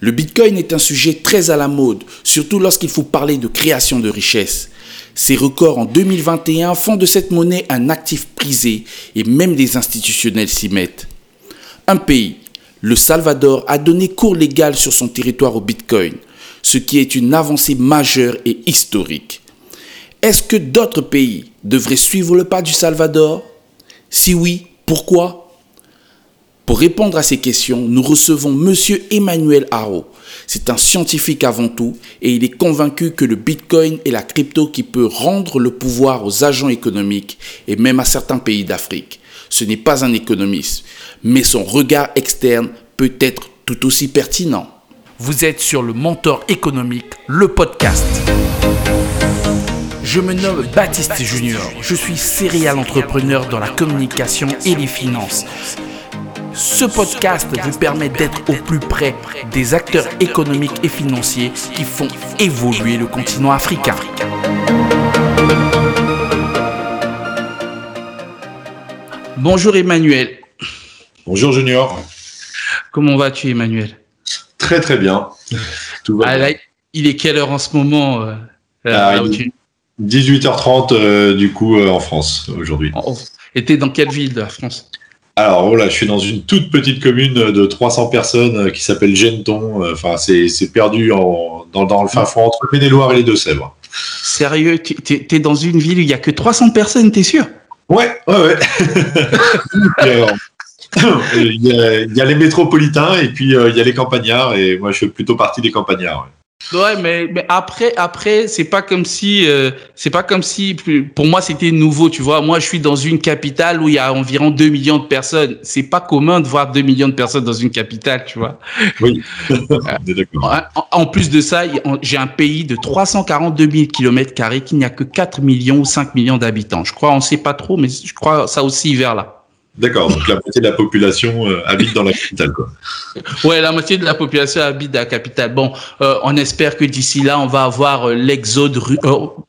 Le Bitcoin est un sujet très à la mode, surtout lorsqu'il faut parler de création de richesse. Ces records en 2021 font de cette monnaie un actif prisé et même des institutionnels s'y mettent. Un pays, le Salvador, a donné cours légal sur son territoire au Bitcoin, ce qui est une avancée majeure et historique. Est-ce que d'autres pays devraient suivre le pas du Salvador? Si oui, pourquoi? Pour répondre à ces questions, nous recevons M. Emmanuel Haro. C'est un scientifique avant tout et il est convaincu que le Bitcoin est la crypto qui peut rendre le pouvoir aux agents économiques et même à certains pays d'Afrique. Ce n'est pas un économiste, mais son regard externe peut être tout aussi pertinent. Vous êtes sur le Mentor économique, le podcast. Je me nomme Baptiste Junior. Je suis serial entrepreneur dans la communication et les finances. Ce podcast vous permet d'être au plus près des acteurs économiques et financiers qui font évoluer le continent africain. Bonjour Emmanuel. Bonjour Junior. Comment vas-tu Emmanuel? Très très bien. Tout va ah, il est quelle heure en ce moment euh, 18h30 ah, euh, du coup euh, en France aujourd'hui. Et t'es dans quelle ville de la France? Alors voilà, je suis dans une toute petite commune de 300 personnes euh, qui s'appelle Genton. Euh, enfin, c'est perdu en, dans, dans, le fin fond entre le Maine-et-Loire et les Deux-Sèvres. Sérieux, t'es es dans une ville où il n'y a que 300 personnes, t'es sûr? Ouais, ouais, ouais. il, y a, il, y a, les métropolitains et puis euh, il y a les campagnards et moi je fais plutôt partie des campagnards. Ouais, mais, mais après, après, c'est pas comme si, euh, c'est pas comme si, pour moi, c'était nouveau, tu vois. Moi, je suis dans une capitale où il y a environ 2 millions de personnes. C'est pas commun de voir 2 millions de personnes dans une capitale, tu vois. Oui. En, plus de ça, j'ai un pays de 342 000 kilomètres carrés qui n'y a que 4 millions ou 5 millions d'habitants. Je crois, on sait pas trop, mais je crois ça aussi vers là. D'accord, donc la moitié de la population euh, habite dans la capitale, quoi. Ouais, la moitié de la population habite dans la capitale. Bon, euh, on espère que d'ici là, on va avoir euh, l'exode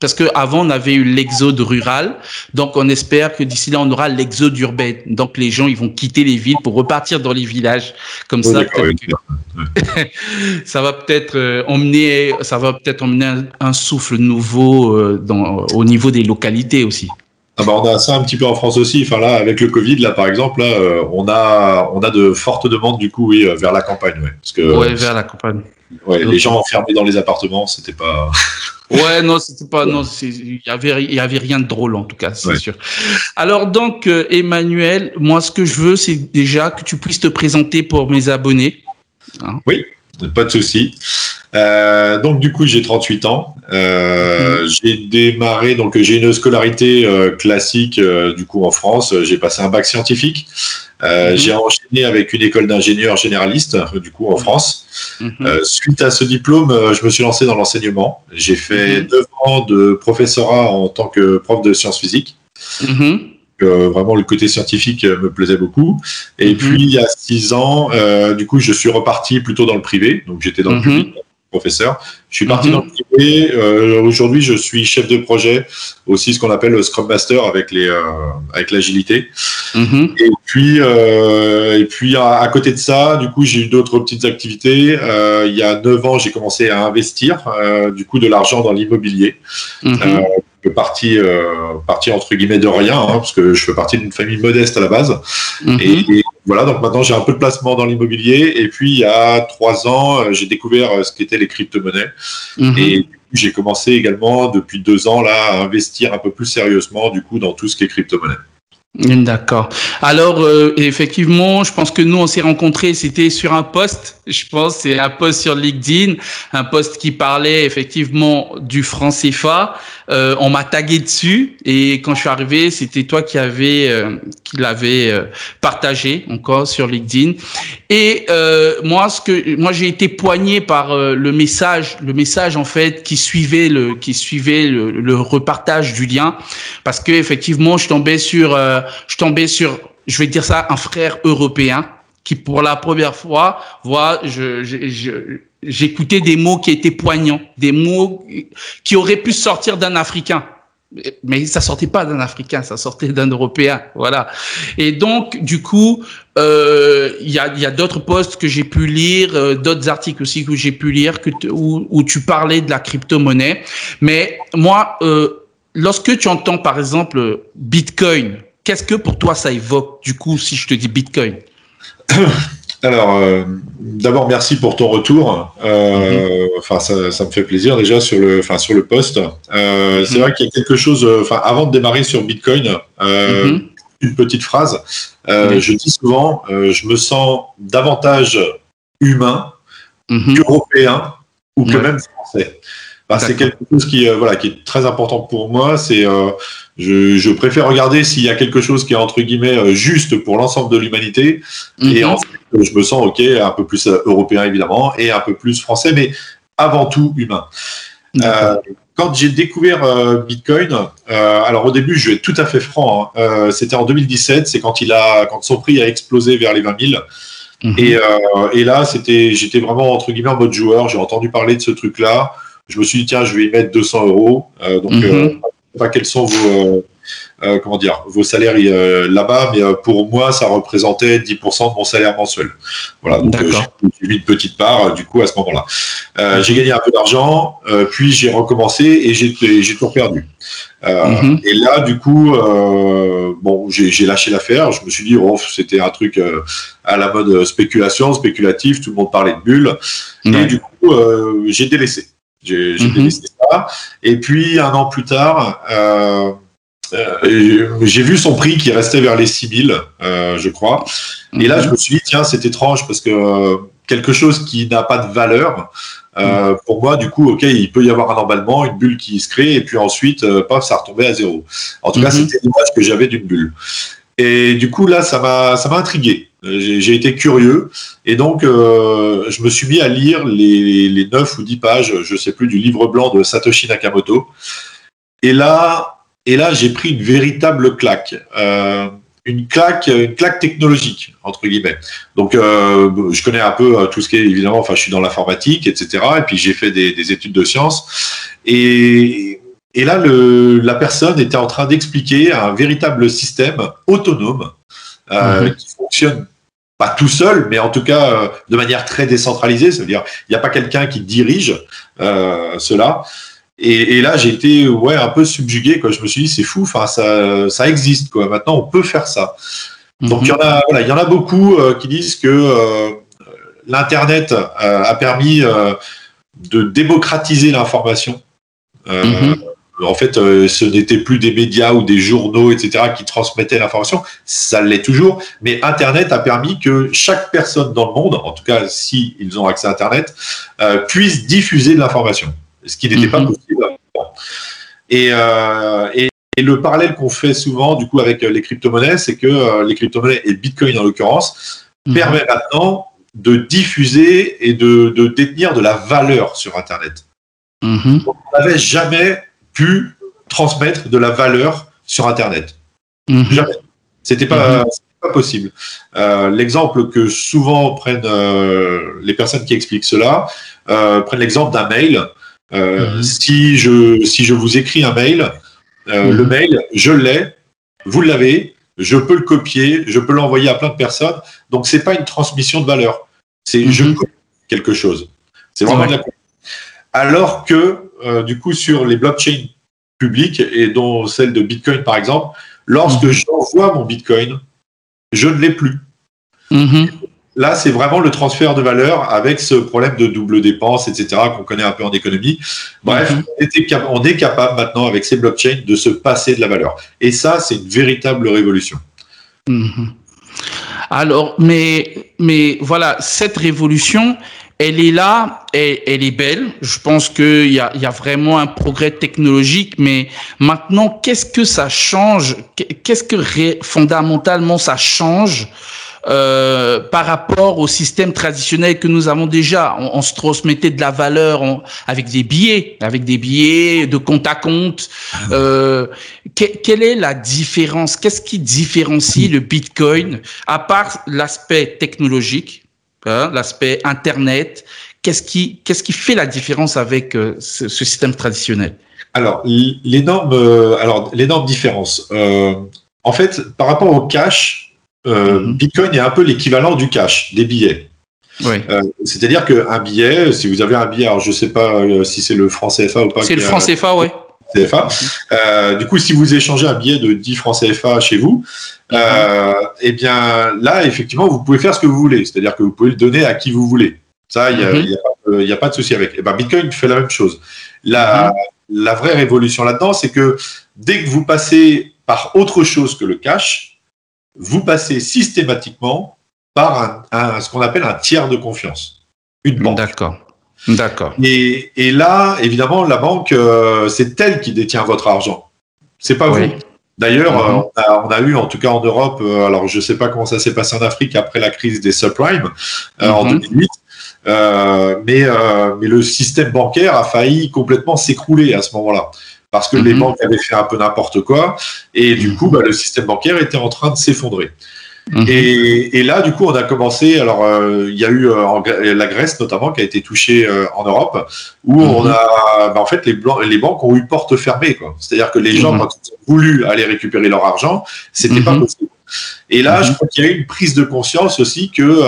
parce que avant on avait eu l'exode rural, donc on espère que d'ici là, on aura l'exode urbain. Donc les gens, ils vont quitter les villes pour repartir dans les villages, comme ça. ça va peut-être emmener, ça va peut-être emmener un, un souffle nouveau dans, au niveau des localités aussi. Ah bah, on a ça un petit peu en France aussi. Enfin là, avec le Covid, là par exemple, là, euh, on a on a de fortes demandes du coup, oui, euh, vers la campagne, ouais. Parce que ouais, vers la campagne. Ouais, les gens enfermés dans les appartements, c'était pas. ouais, non, c'était pas, non, il y avait, il y avait rien de drôle en tout cas, c'est sûr. Alors donc, euh, Emmanuel, moi, ce que je veux, c'est déjà que tu puisses te présenter pour mes abonnés. Hein. oui, pas de souci. Euh, donc du coup j'ai 38 ans. Euh, mhm. J'ai démarré donc j'ai une scolarité euh, classique du coup en France. J'ai passé un bac scientifique. Mhm. J'ai enchaîné avec une école d'ingénieur généraliste du coup en mhm. France. suite à ce diplôme, je me suis lancé dans l'enseignement. J'ai fait deux ans de professorat en tant que prof de sciences physiques. Euh, vraiment le côté scientifique me plaisait beaucoup. Et puis il y a six ans, euh, du coup, je suis reparti plutôt dans le privé. Donc j'étais dans le public professeur. Je suis parti mhm. dans le privé. Euh, Aujourd'hui, je suis chef de projet, aussi ce qu'on appelle le Scrum Master avec les euh, avec l'agilité. Mhm. Et puis euh, et puis à, côté de ça, du coup, j'ai eu d'autres petites activités. Euh, il y a neuf ans, j'ai commencé à investir euh, du coup de l'argent dans l'immobilier. Mhm. Parti, parti entre guillemets de rien, hein, parce que je fais partie d'une famille modeste à la base. et, voilà, donc maintenant j'ai un peu de placement dans l'immobilier. Et puis il y a trois ans, euh, j'ai découvert euh, ce qu'étaient les crypto-monnaies. Mhm. Et j'ai commencé également depuis deux ans là à investir un peu plus sérieusement du coup dans tout ce qui est crypto-monnaie. D'accord. Alors euh, effectivement, je pense que nous on s'est rencontrés, c'était sur un post, je pense, c'est un post sur LinkedIn, un post qui parlait effectivement du franc CFA. Euh, on m'a tagué dessus et quand je suis arrivé, c'était toi qui avait euh, qui l'avait euh, partagé encore sur LinkedIn. Et moi, ce que moi j'ai été poigné par le message, le message en fait qui suivait le qui suivait le, le repartage du lien, parce que effectivement, je tombais sur je tombais sur, je vais dire ça, un frère européen qui pour la première fois, voit, je, je, j'écoutais des mots qui étaient poignants, des mots qui auraient pu sortir d'un Africain. mais ça sortait pas d'un Africain, ça sortait d'un Européen, voilà. Et donc, du coup, euh, il y a, y a d'autres posts que j'ai pu lire, euh, d'autres articles aussi que j'ai pu lire que où, où, tu parlais de la crypto-monnaie. Mais moi, euh, lorsque tu entends par exemple Bitcoin, qu'est-ce que pour toi ça évoque Du coup, si je te dis Bitcoin? Alors, euh, d'abord, merci pour ton retour. Euh, mhm. Enfin, ça, ça, me fait plaisir déjà sur le, enfin, sur le poste. Euh, C'est mhm. vrai qu'il y a quelque chose. Euh, enfin, avant de démarrer sur Bitcoin, mhm. une petite phrase. Je dis souvent, je me sens davantage humain qu'européen ou que même français. Bah, c'est quelque chose qui, voilà, qui est très important pour moi. C'est, je, je, préfère regarder s'il y a quelque chose qui est entre guillemets juste pour l'ensemble de l'humanité, et ensuite je me sens ok, un peu plus euh, européen évidemment et un peu plus français, mais avant tout humain. Euh, quand j'ai découvert euh, Bitcoin, euh, alors au début, je vais être tout à fait franc, hein, euh, c'était en 2017, c'est quand il a, quand son prix a explosé vers les 20 000. Mhm. Et, et, là, c'était, j'étais vraiment entre guillemets en mode joueur. J'ai entendu parler de ce truc-là. Je me suis dit tiens, je vais y mettre 200 euros. donc, mm -hmm. pas quels sont vos euh, comment dire, vos salaires euh, là-bas, mais euh, pour moi, ça représentait 10% de mon salaire mensuel. Voilà, donc j'ai eu une petite part du coup à ce moment-là. j'ai gagné un peu d'argent, puis j'ai recommencé et j'ai tout perdu. Mhm. Et là, du coup, bon, j'ai lâché l'affaire. Je me suis dit, oh, c'était un truc à la mode spéculation, spéculatif. Tout le monde parlait de bulles. Et du coup, j'ai délaissé. J'ai mhm. délaissé ça. Et puis, un an plus tard, euh, j'ai vu son prix qui restait vers les 6000, euh, je crois. Et là, je me suis dit, tiens, c'est étrange parce que euh, quelque chose qui n'a pas de valeur, euh, mm. pour moi, du coup, ok, il peut y avoir un emballement, une bulle qui se crée, et puis ensuite, euh, paf, ça retombait à zéro. En tout cas, mm-hmm. c'était l'image que j'avais d'une bulle. Et du coup, là, ça m'a, ça m'a intrigué. J'ai été curieux et donc euh, je me suis mis à lire les, les 9 ou 10 pages, je sais plus, du livre blanc de Satoshi Nakamoto. Et là, et là, j'ai pris une véritable claque. Euh, une claque, une claque technologique entre guillemets. Donc, euh, je connais un peu euh, tout ce qui est évidemment. Enfin, je suis dans l'informatique, etc. Et puis j'ai fait des, des, études de sciences. Et, et là, le, la personne était en train d'expliquer un véritable système autonome euh, mmh. Fonctionne pas tout seul, mais en tout cas euh, de manière très décentralisée. Ça veut dire, il n'y a pas quelqu'un qui dirige euh, cela. Et, là, j'ai été ouais un peu subjugué. Quoi. Je me suis dit, c'est fou. Enfin, ça, ça existe. Quoi. Maintenant, on peut faire ça. Donc, il y en a, voilà, il y en a beaucoup euh, qui disent que l'internet a permis de démocratiser l'information. Mm-hmm. En fait, ce n'était plus des médias ou des journaux, etc., qui transmettaient l'information. Ça l'est toujours. Mais Internet a permis que chaque personne dans le monde, en tout cas, si ils ont accès à Internet, puisse diffuser de l'information ce qui n'était pas mhm. possible avant. Et, euh, et, et, le parallèle qu'on fait souvent du coup avec les crypto-monnaies, c'est que euh, les crypto-monnaies et Bitcoin en l'occurrence mhm. permet maintenant de diffuser et de, de, détenir de la valeur sur Internet. Mhm. On n'avait jamais pu transmettre de la valeur sur Internet. Jamais. C'était pas, pas possible. Euh, L'exemple que souvent prennent euh, les personnes qui expliquent cela, euh, prennent l'exemple d'un mail -hmm. si, je, si je vous écris un mail, le mail, je l'ai, vous l'avez, je peux le copier, je peux l'envoyer à plein de personnes. Donc, c'est pas une transmission de valeur. C'est je copie quelque chose. C'est vraiment de la Alors que, euh, du coup, sur les blockchains publiques, et dont celle de Bitcoin par exemple, lorsque mhm. j'envoie mon Bitcoin, je ne l'ai plus. Mhm. Là, c'est vraiment le transfert de valeur avec ce problème de double dépense, etc., qu'on connaît un peu en économie. Bref, mm -hmm. on, est capable maintenant, avec ces blockchains, de se passer de la valeur. Et ça, c'est une véritable révolution. -hmm. Alors, mais, mais voilà, cette révolution, elle est là, elle, elle est belle. Je pense qu'il y a, y a vraiment un progrès technologique, mais maintenant, qu'est-ce que ça change? Qu'est-ce que fondamentalement ça change euh, par rapport au système traditionnel que nous avons déjà? On, on se transmettait de la valeur on, avec des billets, avec des billets de compte à compte. Ah euh, que, quelle est la différence? Qu'est-ce qui différencie le Bitcoin, à part l'aspect technologique, hein, l'aspect Internet Qu'est-ce qui, qu'est-ce qui fait la différence avec euh, ce, ce système traditionnel? Alors, l'énorme, alors l'énorme différence. en fait, par rapport au cash, mhm. Bitcoin est un peu l'équivalent du cash, des billets. Oui. C'est-à-dire qu'un billet, si vous avez un billet, alors je ne sais pas si c'est le franc CFA ou pas. C'est le franc CFA, oui. CFA. Euh, du coup, si vous échangez un billet de 10 francs CFA chez vous, euh, eh bien là, effectivement, vous pouvez faire ce que vous voulez. C'est-à-dire que vous pouvez le donner à qui vous voulez. Ça, il n'y mhm. a, pas de souci avec. Et eh ben, Bitcoin fait la même chose. La, mhm. la vraie révolution là-dedans, c'est que dès que vous passez par autre chose que le cash, vous passez systématiquement par un, ce qu'on appelle un tiers de confiance. Une banque. D'accord. D'accord. Et, et, là, évidemment, la banque, euh, c'est elle qui détient votre argent. C'est pas vous. D'ailleurs, mhm. euh, on, a, eu, en tout cas en Europe, euh, alors je sais pas comment ça s'est passé en Afrique après la crise des subprimes en 2008, mhm. mais, mais le système bancaire a failli complètement s'écrouler à ce moment-là parce que les mhm. banques avaient fait un peu n'importe quoi et du coup, bah, le système bancaire était en train de s'effondrer. Mhm. Et, là, du coup, on a commencé. Alors, euh, il y a eu euh, la Grèce notamment qui a été touchée euh, en Europe, où on mhm. a, bah, en fait, les, les, banques ont eu porte fermée. C'est-à-dire que les gens, mhm. quand ils ont voulu aller récupérer leur argent, c'était pas possible. Et là, je crois qu'il y a eu une prise de conscience aussi que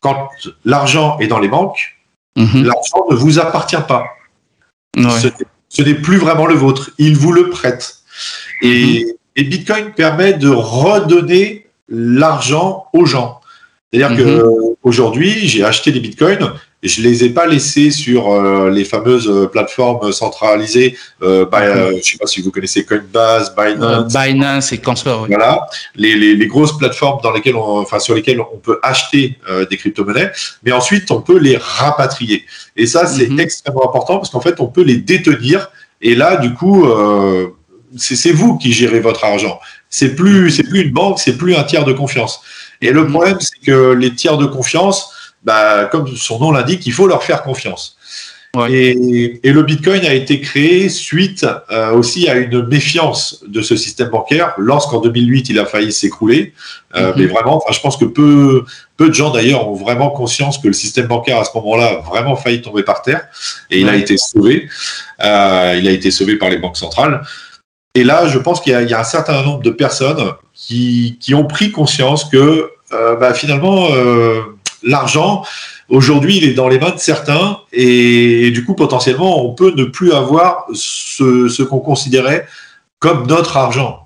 quand l'argent est dans les banques, l'argent ne vous appartient pas. Ce n'est plus vraiment le vôtre. Ils vous le prêtent. Et, et Bitcoin permet de redonner l'argent aux gens. C'est-à-dire que qu'aujourd'hui, mhm. j'ai acheté des bitcoins et je les ai pas laissés sur euh, les fameuses euh, plateformes centralisées. Euh, euh, je sais pas si vous connaissez Coinbase, Binance. Binance et Cancer. Voilà, les, les, grosses plateformes dans lesquelles, on, enfin sur lesquelles on peut acheter des crypto-monnaies, mais ensuite on peut les rapatrier. Et ça, c'est mhm. extrêmement important parce qu'en fait, on peut les détenir. Et là, du coup, c'est vous qui gérez votre argent. C'est plus, c'est plus une banque, c'est plus un tiers de confiance. Et le problème, c'est que les tiers de confiance, bah, comme son nom l'indique, il faut leur faire confiance. Et, le Bitcoin a été créé suite euh, aussi à une méfiance de ce système bancaire lorsqu'en 2008 il a failli s'écrouler. Euh, mm-hmm. Mais vraiment, je pense que peu, peu de gens d'ailleurs ont vraiment conscience que le système bancaire à ce moment-là a vraiment failli tomber par terre et il a été sauvé. Euh, il a été sauvé par les banques centrales. Et là, je pense qu'il y, a un certain nombre de personnes qui, ont pris conscience que euh, bah, finalement, euh, l'argent, aujourd'hui, il est dans les mains de certains et, du coup, potentiellement, on peut ne plus avoir ce qu'on considérait comme notre argent.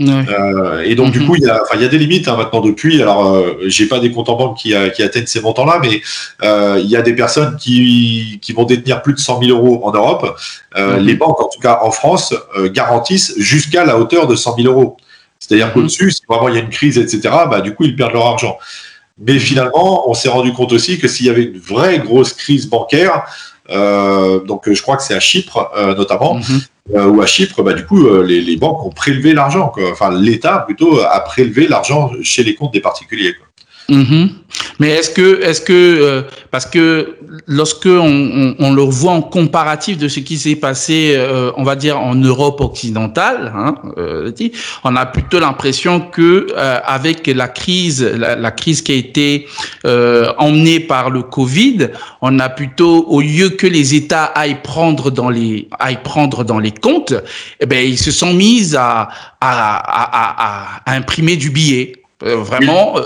Euh, et donc, du mhm. coup, il y, a, il y a des limites hein, maintenant depuis. Alors, euh, j'ai pas des comptes en banque qui, qui atteignent ces montants-là, mais euh, il y a des personnes qui, qui vont détenir plus de 100 000 euros en Europe. Euh, mhm. Les banques, en tout cas en France, euh, garantissent jusqu'à la hauteur de 100 000 euros. C'est-à-dire mhm. qu'au-dessus, si vraiment il y a une crise, etc., bah, du coup, ils perdent leur argent. Mais finalement, on s'est rendu compte aussi que s'il y avait une vraie grosse crise bancaire, euh, donc je crois que c'est à Chypre euh, notamment. Euh, ou à Chypre, bah, du coup les, les, banques ont prélevé l'argent, enfin l'État plutôt a prélevé l'argent chez les comptes des particuliers. Mhm. Mais est-ce que, est-ce que, euh, parce que lorsque on, on, le voit en comparatif de ce qui s'est passé, euh, on va dire en Europe occidentale, hein, euh, on a plutôt l'impression que avec la crise, la, crise qui a été emmenée par le Covid, on a plutôt, au lieu que les États aillent prendre dans les, aillent prendre dans les comptes, eh ben ils se sont mis à, à, à, à imprimer du billet. Vraiment,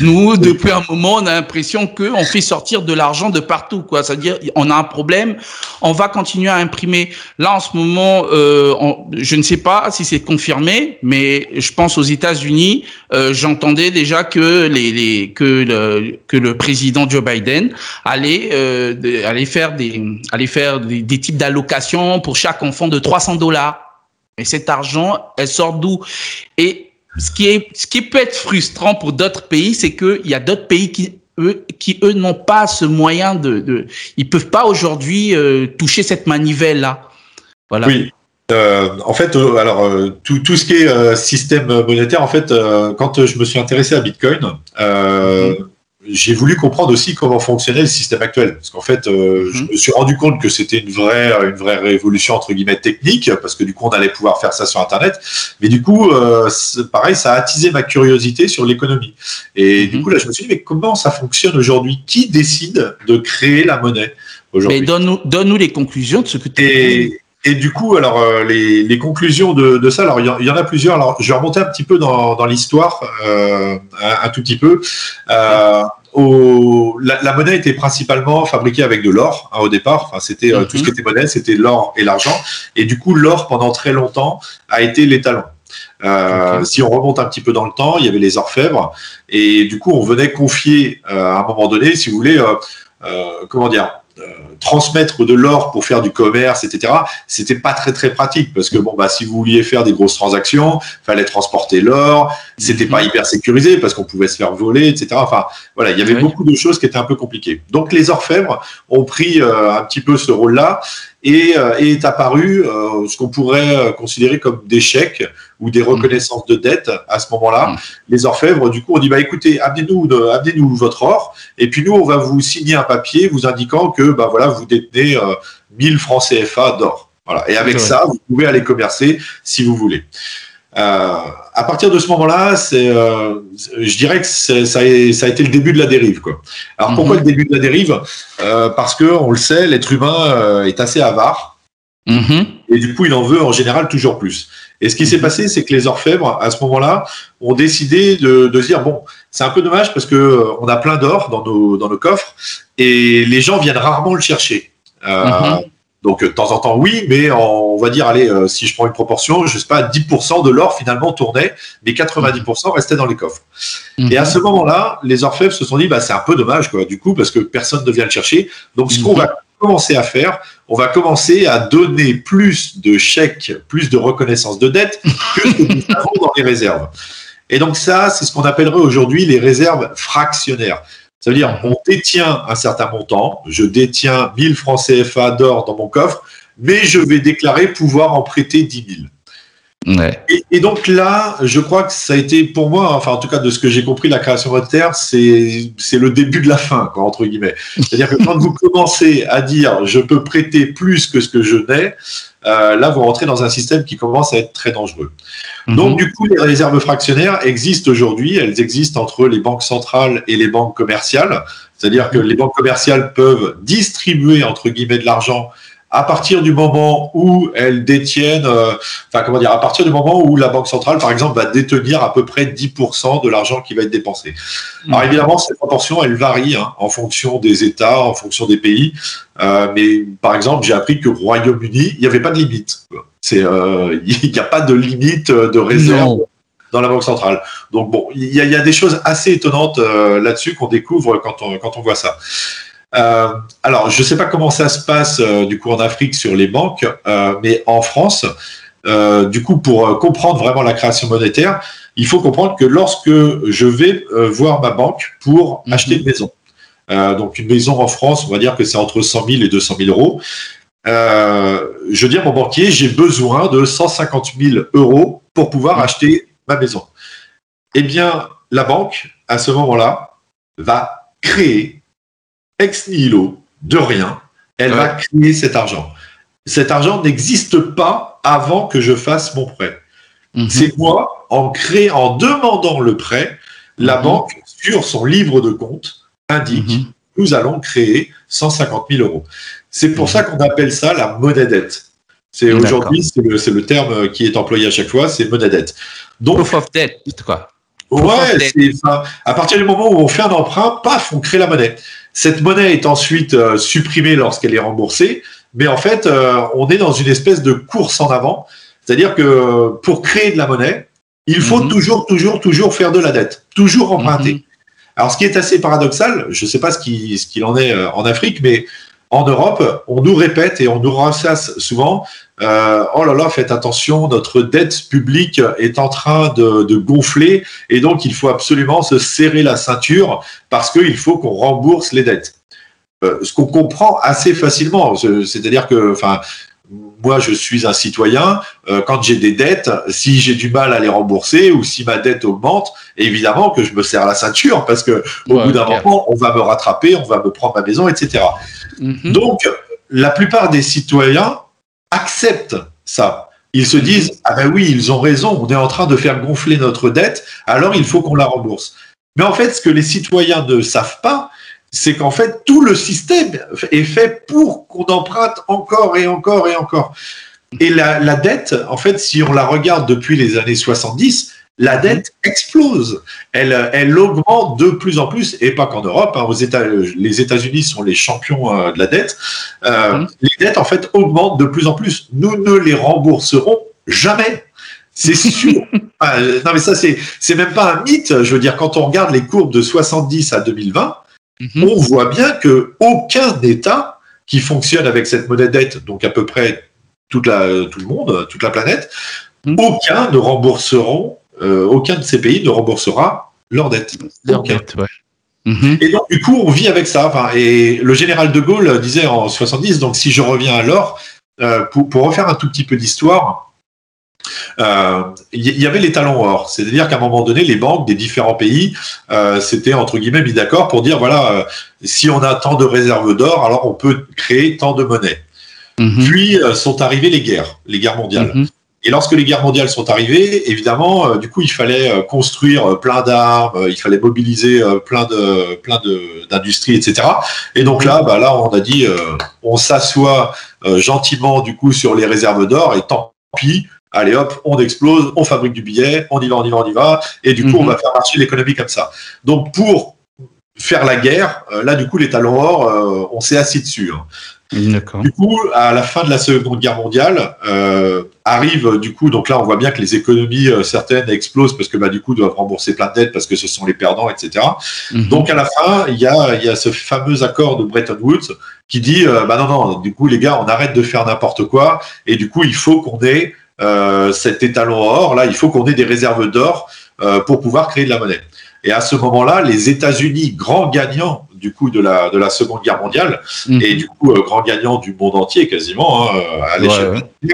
nous, depuis un moment, on a l'impression qu'on fait sortir de l'argent de partout, quoi. C'est-à-dire, on a un problème, on va continuer à imprimer. Là, en ce moment, euh, je ne sais pas si c'est confirmé, mais je pense aux États-Unis, euh, j'entendais déjà que les, les, que le que le président Joe Biden allait euh, allait faire des allait faire des, des types d'allocations pour chaque enfant de 300 dollars. Et cet argent, elle sort d'où? Et ce qui est, ce qui peut être frustrant pour d'autres pays, c'est qu'il y a d'autres pays qui eux, qui eux n'ont pas ce moyen de, de ils peuvent pas aujourd'hui euh, toucher cette manivelle là. Voilà. Oui. Euh, en fait, euh, alors tout, tout ce qui est système monétaire, en fait, quand je me suis intéressé à Bitcoin, mhm j'ai voulu comprendre aussi comment fonctionnait le système actuel. Parce qu'en fait, euh, je mhm. me suis rendu compte que c'était une vraie, une vraie révolution, entre guillemets, technique, parce que du coup, on allait pouvoir faire ça sur Internet. Mais du coup, euh, pareil, ça a attisé ma curiosité sur l'économie. Et du mhm. coup, là, je me suis dit, mais comment ça fonctionne aujourd'hui? Qui décide de créer la monnaie aujourd'hui? Mais donne-nous donne -nous les conclusions de ce que tu et, Et du coup, alors euh, les, les, conclusions de, de ça, alors il y, en a plusieurs. Alors je vais remonter un petit peu dans, dans l'histoire, euh, un, un, tout petit peu. Euh, au, la, la, monnaie était principalement fabriquée avec de l'or hein, au départ. Enfin, c'était euh, tout ce qui était monnaie, c'était l'or et l'argent. Et du coup, l'or pendant très longtemps a été l'étalon. Euh, Si on remonte un petit peu dans le temps, il y avait les orfèvres et du coup, on venait confier euh, à un moment donné, si vous voulez, comment dire, transmettre de l'or pour faire du commerce, etc. C'était pas très très pratique parce que bon bah si vous vouliez faire des grosses transactions, fallait transporter l'or, c'était pas mhm. hyper sécurisé parce qu'on pouvait se faire voler, etc. Enfin voilà, il y avait beaucoup de choses qui étaient un peu compliquées. Donc les orfèvres ont pris euh, un petit peu ce rôle-là et, euh, est apparu euh, ce qu'on pourrait considérer comme des chèques ou des mhm. reconnaissances de dette à ce moment-là. Mhm. Les orfèvres, du coup, on dit bah écoutez, amenez-nous, amenez-nous votre or, et puis nous, on va vous signer un papier vous indiquant que bah voilà, vous détenez 1000 francs CFA d'or. Voilà. Et avec ça, vous pouvez aller commercer si vous voulez. Euh, à partir de ce moment-là, c'est, euh, je dirais que ça a, ça, a, été le début de la dérive. Quoi. Alors pourquoi mhm. le début de la dérive? Euh, Parce que on le sait, l'être humain est assez avare mhm. et du coup, il en veut en général toujours plus. Et ce qui s'est mhm. passé, c'est que les orfèvres, à ce moment-là, ont décidé de, de se dire bon, c'est un peu dommage parce que on a plein d'or dans nos dans nos coffres et les gens viennent rarement le chercher. Euh, donc de temps en temps oui, mais on va dire allez, euh, si je prends une proportion, je sais pas, 10% de l'or finalement tournait, mais 90% restait dans les coffres. Mhm. Et à ce moment-là, les orfèvres se sont dit bah c'est un peu dommage quoi, du coup parce que personne ne vient le chercher. Donc ce qu'on mhm. va commencer à faire, on va commencer à donner plus de chèques, plus de reconnaissance de dette que ce que nous avons dans les réserves. Et donc ça, c'est ce qu'on appellerait aujourd'hui les réserves fractionnaires. Ça veut dire, on détient un certain montant, je détiens 1000 francs CFA d'or dans mon coffre, mais je vais déclarer pouvoir en prêter 10 000. Ouais. Et, et, donc là, je crois que ça a été pour moi, enfin en tout cas de ce que j'ai compris, la création monétaire, c'est c'est le début de la fin, quoi, entre guillemets. C'est-à-dire que quand vous commencez à dire je peux prêter plus que ce que je n'ai, euh, là vous rentrez dans un système qui commence à être très dangereux. Mhm. Donc, du coup, les réserves fractionnaires existent aujourd'hui. Elles existent entre les banques centrales et les banques commerciales. C'est-à-dire que les banques commerciales peuvent distribuer, entre guillemets, de l'argent à partir du moment où elles détiennent, euh, enfin comment dire, à partir du moment où la banque centrale, par exemple, va détenir à peu près 10% de l'argent qui va être dépensé. Alors mhm. évidemment, cette proportion, elle varie hein, en fonction des États, en fonction des pays. Euh, mais par exemple, j'ai appris que Royaume-Uni, il n'y avait pas de limite. C'est, euh, il n'y a pas de limite de réserve. dans la banque centrale. Donc bon, il y, y, a des choses assez étonnantes euh, là-dessus qu'on découvre quand on, quand on voit ça. Euh, alors, je ne sais pas comment ça se passe euh, du coup en Afrique sur les banques, euh, mais en France, du coup, pour comprendre vraiment la création monétaire, il faut comprendre que lorsque je vais voir ma banque pour mhm. acheter une maison, donc une maison en France, on va dire que c'est entre 100 000 et 200 000 euros. je dis à mon banquier, j'ai besoin de 150 000 euros pour pouvoir mhm. acheter ma maison. Eh bien, la banque, à ce moment-là, va créer ex nihilo, de rien, elle va créer cet argent. Cet argent n'existe pas avant que je fasse mon prêt. Mhm. C'est moi, en créant, en demandant le prêt, la mhm. banque, sur son livre de compte, indique mhm. nous allons créer 150 000 euros. C'est pour ça qu'on appelle ça la monnaie dette. C'est aujourd'hui, c'est le, terme qui est employé à chaque fois, c'est monnaie dette. Donc, Proof of debt, quoi. Ouais, à partir du moment où on fait un emprunt, paf, on crée la monnaie. Cette monnaie est ensuite euh, supprimée lorsqu'elle est remboursée, mais en fait, euh, on est dans une espèce de course en avant. C'est-à-dire que pour créer de la monnaie, il faut mhm. toujours, toujours, toujours faire de la dette, toujours emprunter. Mhm. Alors, ce qui est assez paradoxal, je ne sais pas ce qu'il ce en est euh, en Afrique, mais en Europe, on nous répète et on nous ressasse souvent euh, oh là là, faites attention, notre dette publique est en train de, gonfler et donc il faut absolument se serrer la ceinture parce qu'il faut qu'on rembourse les dettes. Euh, ce qu'on comprend assez facilement, c'est-à-dire que, enfin, moi je suis un citoyen, euh, quand j'ai des dettes, si j'ai du mal à les rembourser ou si ma dette augmente, évidemment que je me serre la ceinture parce que au bout d'un moment, on va me rattraper, on va me prendre ma maison, etc. Mm-hmm. Donc, la plupart des citoyens acceptent ça. Ils se disent ah ben oui, ils ont raison, on est en train de faire gonfler notre dette, alors il faut qu'on la rembourse. Mais en fait, ce que les citoyens ne savent pas, c'est qu'en fait tout le système est fait pour qu'on emprunte encore et encore et encore. Et la, la dette, en fait, si on la regarde depuis les années 70, la dette explose. Elle, elle augmente de plus en plus, et pas qu'en Europe. Hein, aux États, les États-Unis sont les champions euh, de la dette. Euh, Mhm. Les dettes, en fait, augmentent de plus en plus. Nous ne les rembourserons jamais. C'est sûr. Euh, non, mais ça, c'est, c'est même pas un mythe. Je veux dire, quand on regarde les courbes de 70 à 2020, Mhm. on voit bien que aucun État qui fonctionne avec cette monnaie dette, donc à peu près toute la, tout le monde, toute la planète, Mhm. aucun ne rembourseront, euh, aucun de ces pays ne remboursera leur dette. Leur Aucun. dette, ouais. Mhm. Et donc, du coup, on vit avec ça. Enfin, et le général de Gaulle disait en 70, donc si je reviens à l'or, euh, pour, pour refaire un tout petit peu d'histoire, il y, y avait les talons or. C'est-à-dire qu'à un moment donné, les banques des différents pays euh, s'étaient, entre guillemets, mis d'accord pour dire, voilà, euh, si on a tant de réserves d'or, alors on peut créer tant de monnaie. Mhm. Puis euh, sont arrivées les guerres, les guerres mondiales. Mhm. Et lorsque les guerres mondiales sont arrivées, évidemment, euh, du coup, il fallait euh, construire euh, plein d'armes, euh, il fallait mobiliser euh, plein de plein de d'industries, etc. Et donc là, bah là, on a dit, euh, on s'assoit euh, gentiment du coup sur les réserves d'or et tant pis. Allez hop, on explose, on fabrique du billet, on y va, on y va, on y va, et du coup, Mhm. on va faire marcher l'économie comme ça. Donc pour faire la guerre, euh, là, du coup, les talons or, euh, on s'est assis dessus. hein. Du coup, à la fin de la Seconde Guerre mondiale, euh, arrive du coup, donc là on voit bien que les économies euh, certaines explosent parce que bah, du coup doivent rembourser plein de dettes parce que ce sont les perdants, etc. Mhm. Donc à la fin, il y a, il y a ce fameux accord de Bretton Woods qui dit, euh, bah non non, du coup les gars, on arrête de faire n'importe quoi et du coup il faut qu'on ait cet étalon or là, il faut qu'on ait des réserves d'or euh, pour pouvoir créer de la monnaie. Et à ce moment-là, les États-Unis, grands gagnants du coup de la de la Seconde Guerre mondiale, Mhm. et du coup euh, grand gagnant du monde entier quasiment hein, à l'échelle Ouais, ouais.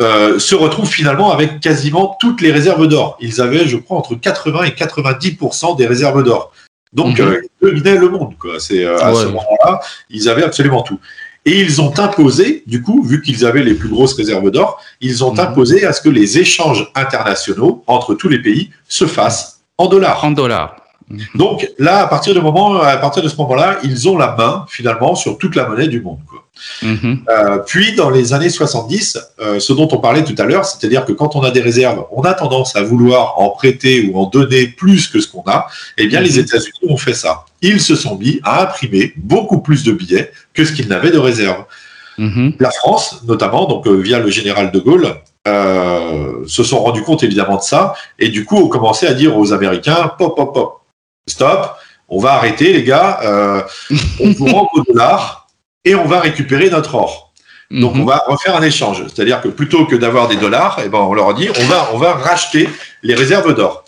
euh, se retrouvent finalement avec quasiment toutes les réserves d'or. Ils avaient, je crois, entre 80 et 90% des réserves d'or. Donc, Mhm. euh, ils dominaient le monde. Quoi. C'est, euh, à ce moment-là, ils avaient absolument tout. Et ils ont imposé, du coup, vu qu'ils avaient les plus grosses réserves d'or, ils ont Mhm. imposé à ce que les échanges internationaux entre tous les pays se fassent en dollars. En dollars. Donc là, à partir, du moment, à partir de ce moment-là, ils ont la main finalement sur toute la monnaie du monde. Quoi. Mhm. Euh, puis dans les années 70, euh, ce dont on parlait tout à l'heure, c'est-à-dire que quand on a des réserves, on a tendance à vouloir en prêter ou en donner plus que ce qu'on a. Eh bien, Mhm. les États-Unis ont fait ça. Ils se sont mis à imprimer beaucoup plus de billets que ce qu'ils n'avaient de réserve. Mhm. La France, notamment, donc euh, via le général de Gaulle, se sont rendus compte évidemment de ça et du coup ont commencé à dire aux Américains pop pop pop stop, on va arrêter les gars, euh, on vous rend vos dollars et on va récupérer notre or. Donc Mhm. on va refaire un échange, c'est-à-dire que plutôt que d'avoir des dollars, eh ben on leur dit on va on va racheter les réserves d'or.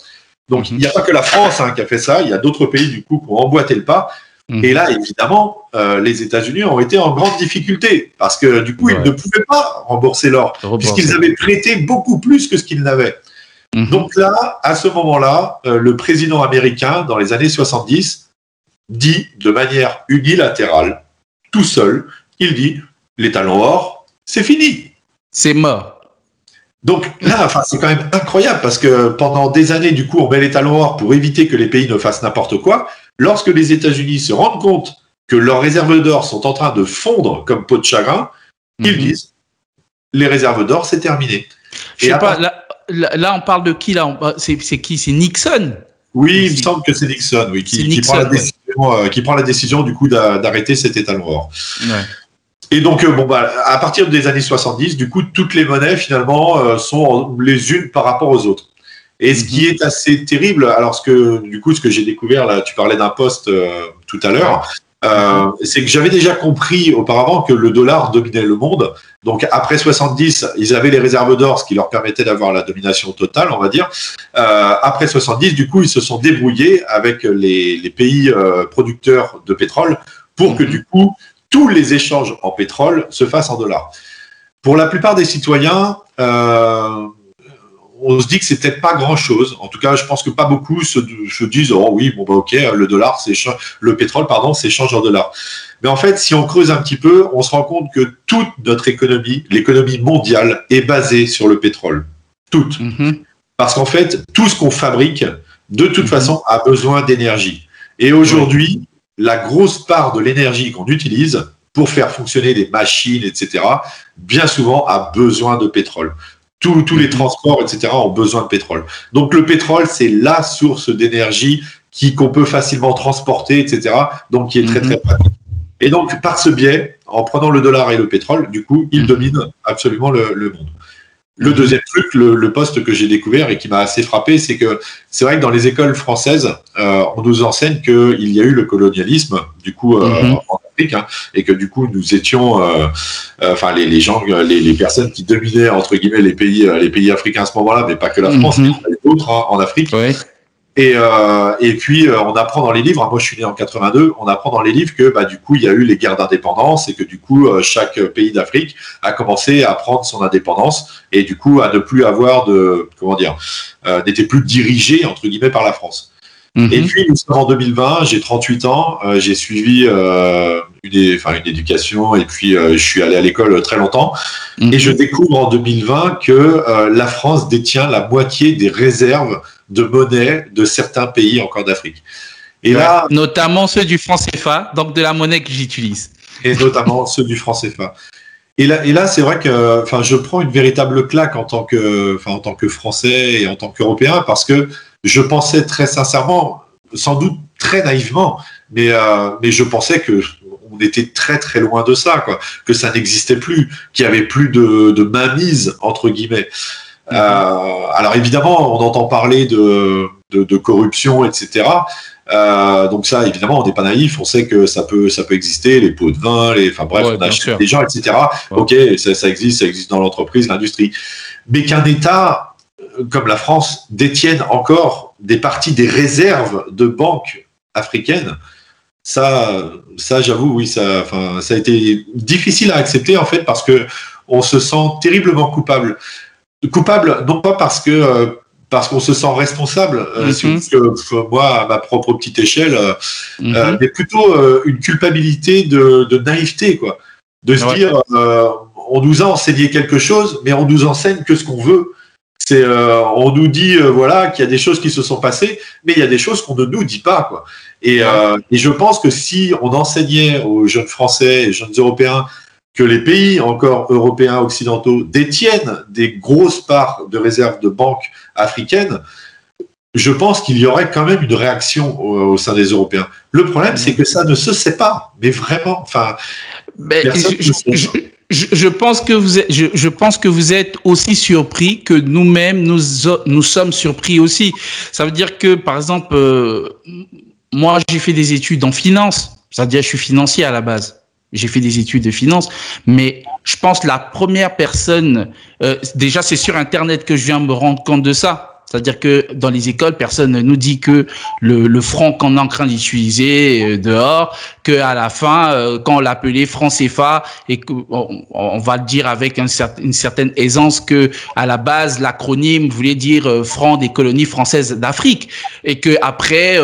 Donc Mhm. il n'y a pas que la France hein, qui a fait ça, il y a d'autres pays du coup qui ont emboîté le pas. Mhm. Et là, évidemment, euh, les États-Unis ont été en grande difficulté parce que du coup, Ouais. ils ne pouvaient pas rembourser l'or puisqu'ils avaient prêté beaucoup plus que ce qu'ils n'avaient. Mhm. Donc là, à ce moment-là, euh, le président américain, dans les années 70, dit de manière unilatérale, tout seul, il dit les talons or, c'est fini. C'est mort. Donc là, enfin, c'est quand même incroyable parce que pendant des années, du coup, on met les talons or pour éviter que les pays ne fassent n'importe quoi. Lorsque les États-Unis se rendent compte que leurs réserves d'or sont en train de fondre comme peau de chagrin, ils Mhm. disent les réserves d'or, c'est terminé. Je sais pas, là, là, on parle de qui là? C'est qui? C'est Nixon? Oui, il me semble que c'est Nixon, oui, qui, C'est qui Nixon, prend la ouais. décision, euh, qui prend la décision du coup d'a- d'arrêter cet. Ouais. Et donc, euh, bon, bah, à partir des années 70, du coup, toutes les monnaies, finalement, euh, sont les unes par rapport aux autres. Et ce qui est assez terrible, alors ce que, du coup, ce que j'ai découvert, là, tu parlais d'un poste tout à l'heure, euh, c'est que j'avais déjà compris auparavant que le dollar dominait le monde. Donc, après 70, ils avaient les réserves d'or, ce qui leur permettait d'avoir la domination totale, on va dire. Euh, après 70, du coup, ils se sont débrouillés avec les, les pays euh, producteurs de pétrole pour que, Mhm. du coup, tous les échanges en pétrole se fassent en dollars. Pour la plupart des citoyens, euh, on se dit que c'est peut-être pas grand-chose. En tout cas, je pense que pas beaucoup se, se disent oh oui, bon bah ok, le dollar, c'est le pétrole, pardon, s'échange en dollars. Mais en fait, si on creuse un petit peu, on se rend compte que toute notre économie, l'économie mondiale, est basée sur le pétrole. Toute. Mhm. Parce qu'en fait, tout ce qu'on fabrique, de toute Mhm. façon, a besoin d'énergie. Et aujourd'hui, la grosse part de l'énergie qu'on utilise pour faire fonctionner les machines, etc., bien souvent a besoin de pétrole. Tous, tous les mhm. transports, etc., ont besoin de pétrole. Donc le pétrole, c'est la source d'énergie qui qu'on peut facilement transporter, etc., donc qui est très, très mhm. pratique. Et donc, par ce biais, en prenant le dollar et le pétrole, du coup, il domine absolument le, le monde. Le deuxième truc, le, poste que j'ai découvert et qui m'a assez frappé, c'est que c'est vrai que dans les écoles françaises, euh, on nous enseigne qu'il y a eu le colonialisme, du coup, euh, mhm. en Afrique, hein, et que du coup, nous étions, euh, enfin, les, les, gens, les, les, personnes qui dominaient entre guillemets les pays, les pays africains à ce moment-là, mais pas que la France, mhm. mais d'autres hein, en Afrique. Et, euh, et puis, euh, on apprend dans les livres, hein, moi je suis né en 82, on apprend dans les livres que bah, du coup, il y a eu les guerres d'indépendance et que du coup, euh, chaque pays d'Afrique a commencé à prendre son indépendance et du coup, à ne plus avoir de, comment dire, n'était plus dirigé, entre guillemets, par la France. Mhm. Et puis, nous sommes en 2020, j'ai 38 ans, j'ai suivi une, enfin, une éducation et puis je suis allé à l'école très longtemps. Mhm. Et je découvre en 2020 que la France détient la moitié des réserves de monnaie de certains pays encore d'Afrique. Et là, notamment ceux du franc CFA, donc de la monnaie que j'utilise. Et notamment ceux du franc CFA. Et là, et là c'est vrai que, enfin, je prends une véritable claque en tant que, enfin, en tant que Français et en tant qu'Européen, parce que je pensais très sincèrement, sans doute très naïvement, mais, euh, mais je pensais que on était très très loin de ça, quoi, que ça n'existait plus, qu'il y avait plus de, de mainmise entre guillemets. Euh, alors évidemment, on entend parler de, de, corruption, etc. Euh, donc ça, évidemment, on n'est pas naïf. On sait que ça peut, ça peut exister, les pots de vin, les, enfin bref, on achète des gens, etc. Ok, ça, ça, existe, ça existe dans l'entreprise, l'industrie. Mais qu'un État euh, comme la France détienne encore des parties des réserves de banques africaines, ça, ça, j'avoue, oui, ça, enfin, ça a été difficile à accepter en fait parce que on se sent terriblement coupable coupable, non pas parce que euh, parce qu'on se sent responsable, euh, mhm. moi, à ma propre petite échelle, euh, mhm. mais plutôt une culpabilité de, de, naïveté, quoi. De se dire, on nous a enseigné quelque chose, mais on nous enseigne que ce qu'on veut. C'est, on nous dit, voilà, qu'il y a des choses qui se sont passées, mais il y a des choses qu'on ne nous dit pas, quoi. Et, et je pense que si on enseignait aux jeunes Français et jeunes Européens que les pays encore européens occidentaux détiennent des grosses parts de réserves de banques africaines, je pense qu'il y aurait quand même une réaction au, sein des Européens. Le problème, c'est que ça ne se sait pas, mais vraiment. Enfin, je, pense que vous êtes, je, pense que vous êtes aussi surpris que nous-mêmes nous nous sommes surpris aussi. Ça veut dire que, par exemple, euh, moi, j'ai fait des études en finance. C'est-à-dire, je suis financier à la base j'ai fait des études de finance, mais je pense la première personne, euh, déjà c'est sur Internet que je viens me rendre compte de ça. C'est-à-dire que dans les écoles, personne ne nous dit que le, le franc qu'on est en train d'utiliser euh, dehors, que à la fin, euh, quand on l'appelait franc CFA, et qu'on on va le dire avec un certain, une certaine aisance que à la base l'acronyme voulait dire euh, franc des colonies françaises d'Afrique, et que après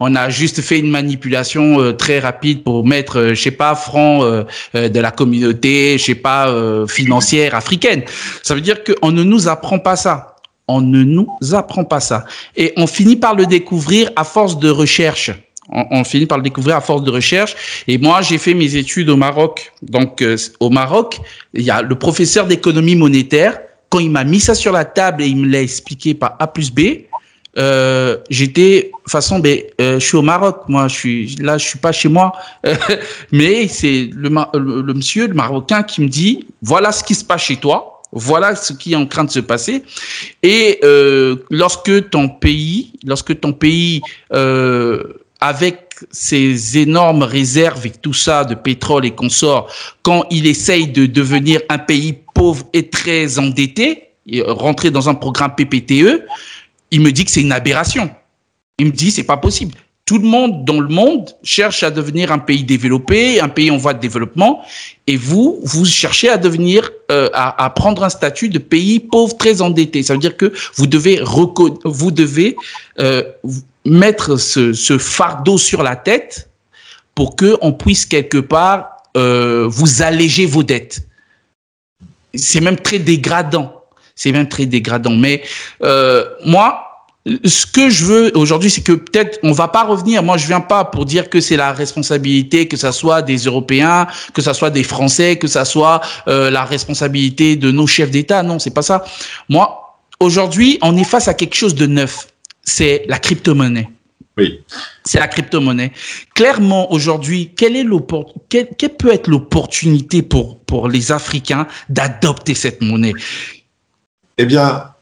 on a juste fait une manipulation très rapide pour mettre, je sais pas, franc de la communauté, je sais pas, financière africaine. Ça veut dire qu'on ne nous apprend pas ça on ne nous apprend pas ça. Et on finit par le découvrir à force de recherche. On, finit par le découvrir à force de recherche. Et moi, j'ai fait mes études au Maroc. Donc, euh, au Maroc, il y a le professeur d'économie monétaire. Quand il m'a mis ça sur la table et il me l'a expliqué par A plus B, euh, j'étais façon ben euh, je suis au Maroc moi je suis là je suis pas chez moi mais c'est le, le, monsieur le marocain qui me dit voilà ce qui se passe chez toi voilà ce qui est en train de se passer. Et euh, lorsque ton pays, lorsque ton pays, euh, avec ses énormes réserves et tout ça de pétrole et consorts, quand il essaye de devenir un pays pauvre et très endetté, et rentrer dans un programme PPTE, il me dit que c'est une aberration. Il me dit c'est pas possible tout le monde dans le monde cherche à devenir un pays développé, un pays en voie de développement, et vous, vous cherchez à devenir, euh, à, à, prendre un statut de pays pauvre très endetté. Ça veut dire que vous devez, vous devez euh, mettre ce, ce, fardeau sur la tête pour que on puisse quelque part euh, vous alléger vos dettes. C'est même très dégradant. C'est même très dégradant. Mais euh, moi, ce que je veux aujourd'hui, c'est que peut-être on va pas revenir. Moi, je viens pas pour dire que c'est la responsabilité, que ça soit des Européens, que ça soit des Français, que ça soit euh, la responsabilité de nos chefs d'État. Non, c'est pas ça. Moi, aujourd'hui, on est face à quelque chose de neuf. C'est la crypto-monnaie. Oui. C'est la crypto-monnaie. Clairement, aujourd'hui, quelle est quelle, quelle peut être l'opportunité pour, pour les Africains d'adopter cette monnaie? Eh bien,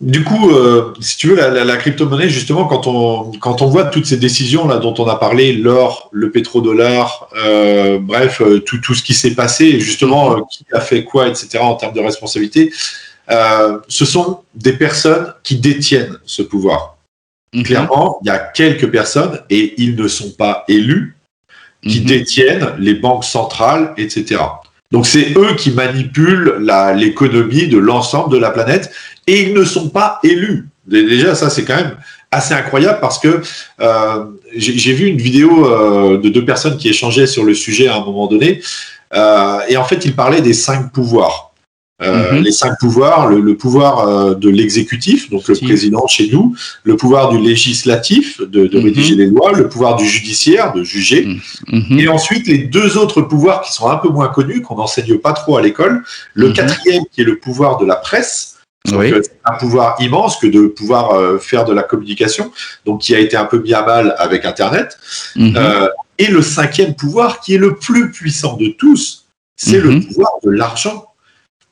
du coup, euh, si tu veux, la, crypto-monnaie, justement, quand on, quand on voit toutes ces décisions là dont on a parlé, l'or, le pétrodollar, euh, bref, euh, tout, tout ce qui s'est passé, justement, euh, qui a fait quoi, etc., en termes de responsabilité, ce sont des personnes qui détiennent ce pouvoir. Mhm. Clairement, il y a quelques personnes, et ils ne sont pas élus, qui mhm. détiennent les banques centrales, etc. Donc c'est eux qui manipulent l'économie de l'ensemble de la planète et ils ne sont pas élus. Déjà, ça c'est quand même assez incroyable parce que euh, j'ai vu une vidéo euh, de deux personnes qui échangeaient sur le sujet à un moment donné euh, et en fait ils parlaient des cinq pouvoirs. Mhm. Les cinq pouvoirs, le, pouvoir de l'exécutif, donc le président chez nous, le pouvoir du législatif, de, de mhm. rédiger des lois, le pouvoir du judiciaire, de juger, mhm. et ensuite les deux autres pouvoirs qui sont un peu moins connus, qu'on n'enseigne pas trop à l'école. Le quatrième qui est le pouvoir de la presse, oui. Euh, un pouvoir immense que de pouvoir faire de la communication, donc qui a été un peu mis à mal avec Internet. Euh, et le cinquième pouvoir, qui est le plus puissant de tous, c'est le pouvoir de l'argent.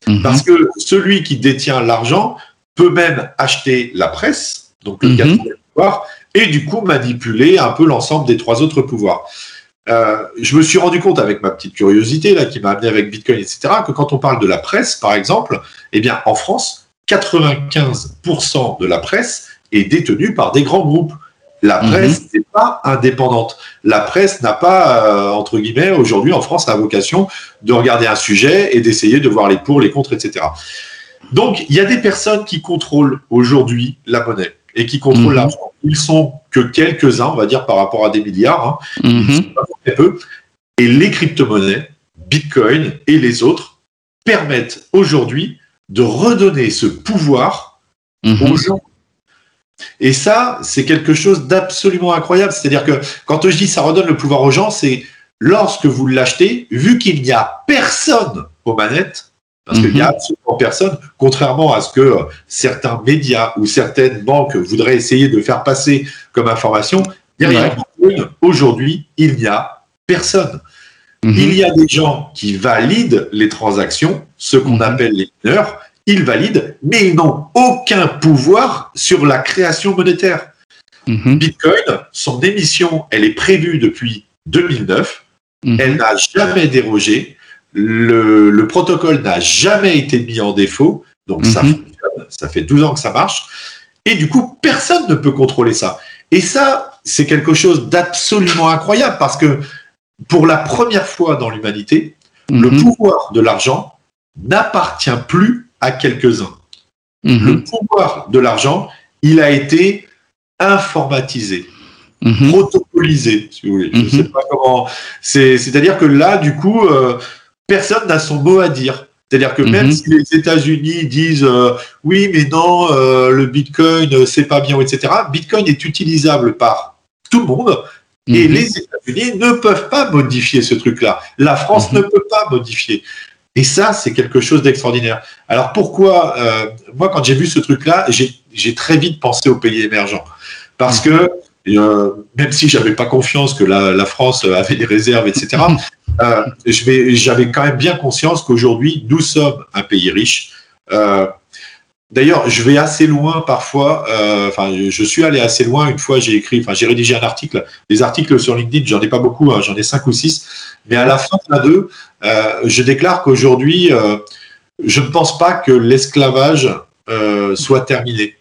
Mhm. Parce que celui qui détient l'argent peut même acheter la presse, donc le mhm. quatrième pouvoir, et du coup manipuler un peu l'ensemble des trois autres pouvoirs. Euh, je me suis rendu compte avec ma petite curiosité là qui m'a amené avec Bitcoin, etc., que quand on parle de la presse, par exemple, eh bien en France, 95% de la presse est détenue par des grands groupes. La mhm. presse n'est pas indépendante. La presse n'a pas, euh, entre guillemets, aujourd'hui en France, la vocation de regarder un sujet et d'essayer de voir les pour, les contre, etc. Donc, il y a des personnes qui contrôlent aujourd'hui la monnaie et qui contrôlent mhm. l'argent. Ils sont que quelques-uns, on va dire, par rapport à des milliards. Hein. Ils sont pas très peu. Et les crypto-monnaies, Bitcoin et les autres, permettent aujourd'hui de redonner ce pouvoir mhm. aux gens et ça, c'est quelque chose d'absolument incroyable. C'est-à-dire que quand je dis ça redonne le pouvoir aux gens, c'est lorsque vous l'achetez, vu qu'il n'y a personne aux manettes, parce qu'il n'y a mhm. absolument personne, contrairement à ce que certains médias ou certaines banques voudraient essayer de faire passer comme information, derrière aujourd'hui, il n'y a personne. Mhm. Il y a des gens qui valident les transactions, ce qu'on mhm. appelle les mineurs, ils valident, mais ils n'ont aucun pouvoir sur la création monétaire. Mhm. Bitcoin, son émission, elle est prévue depuis 2009. Mhm. Elle n'a jamais dérogé. Le, protocole n'a jamais été mis en défaut. Donc ça mhm. Ça fait 12 ans que ça marche. Et du coup, personne ne peut contrôler ça. Et ça, c'est quelque chose d'absolument incroyable parce que pour la première fois dans l'humanité, le pouvoir de l'argent n'appartient plus à quelques-uns. Mhm. Le pouvoir de l'argent, il a été informatisé, mhm. protocolisé, si vous voulez. Je ne sais mhm. pas comment. C'est-à-dire que là, du coup, euh, personne n'a son mot à dire. C'est-à-dire que même si les États-Unis disent euh, oui, mais non, euh, le Bitcoin, c'est pas bien, etc., Bitcoin est utilisable par tout le monde. Et les États-Unis ne peuvent pas modifier ce truc-là. La France ne peut pas modifier. Et ça, c'est quelque chose d'extraordinaire. Alors pourquoi euh, Moi, quand j'ai vu ce truc-là, j'ai très vite pensé aux pays émergents. Parce que euh, même si j'avais pas confiance que la, France avait des réserves, etc., euh, j'avais quand même bien conscience qu'aujourd'hui, nous sommes un pays riche. D'ailleurs, je vais assez loin parfois. Euh, enfin, je suis allé assez loin. Une fois, j'ai écrit, enfin, j'ai rédigé un article. Des articles sur LinkedIn, j'en ai pas beaucoup, hein, j'en ai cinq ou six. Mais à la fin de la deux, euh, je déclare qu'aujourd'hui, euh, je ne pense pas que l'esclavage soit terminé.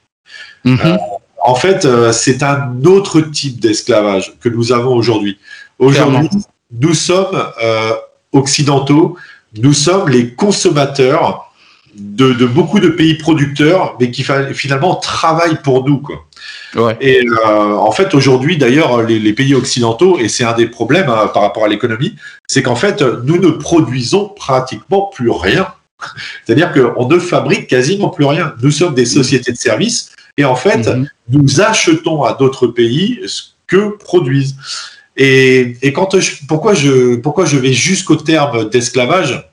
Mhm. en fait, c'est un autre type d'esclavage que nous avons aujourd'hui. Aujourd'hui, nous sommes occidentaux, nous sommes les consommateurs de, beaucoup de pays producteurs, mais qui finalement travaillent pour nous. Quoi. Et euh, en fait, aujourd'hui, d'ailleurs, les, pays occidentaux, et c'est un des problèmes hein, par rapport à l'économie, c'est qu'en fait, nous ne produisons pratiquement plus rien. C'est-à-dire qu'on ne fabrique quasiment plus rien. Nous sommes des sociétés de services Et en fait, Mhm. nous achetons à d'autres pays ce que produisent. Et, et quand je, pourquoi je, pourquoi je vais jusqu'au terme d'esclavage?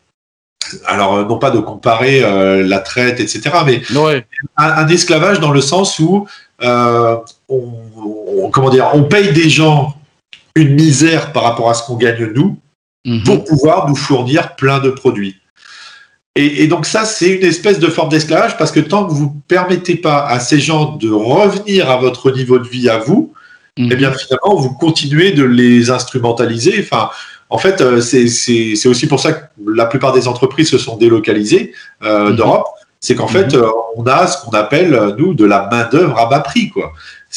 Alors, euh, non pas de comparer euh, la traite, etc., mais Ouais. un, un esclavage dans le sens où euh, on, on- comment dire, on paye des gens une misère par rapport à ce qu'on gagne nous Mhm. pour pouvoir nous fournir plein de produits. Et, et donc ça, c'est une espèce de forme d'esclavage parce que tant que vous permettez pas à ces gens de revenir à votre niveau de vie à vous, Mhm. eh bien finalement vous continuez de les instrumentaliser. Enfin, en fait, euh, c'est aussi pour ça que la plupart des entreprises se sont délocalisées euh, Mhm. d'Europe. C'est qu'en fait, euh, on a ce qu'on appelle nous de la main d'œuvre à bas prix. Quoi.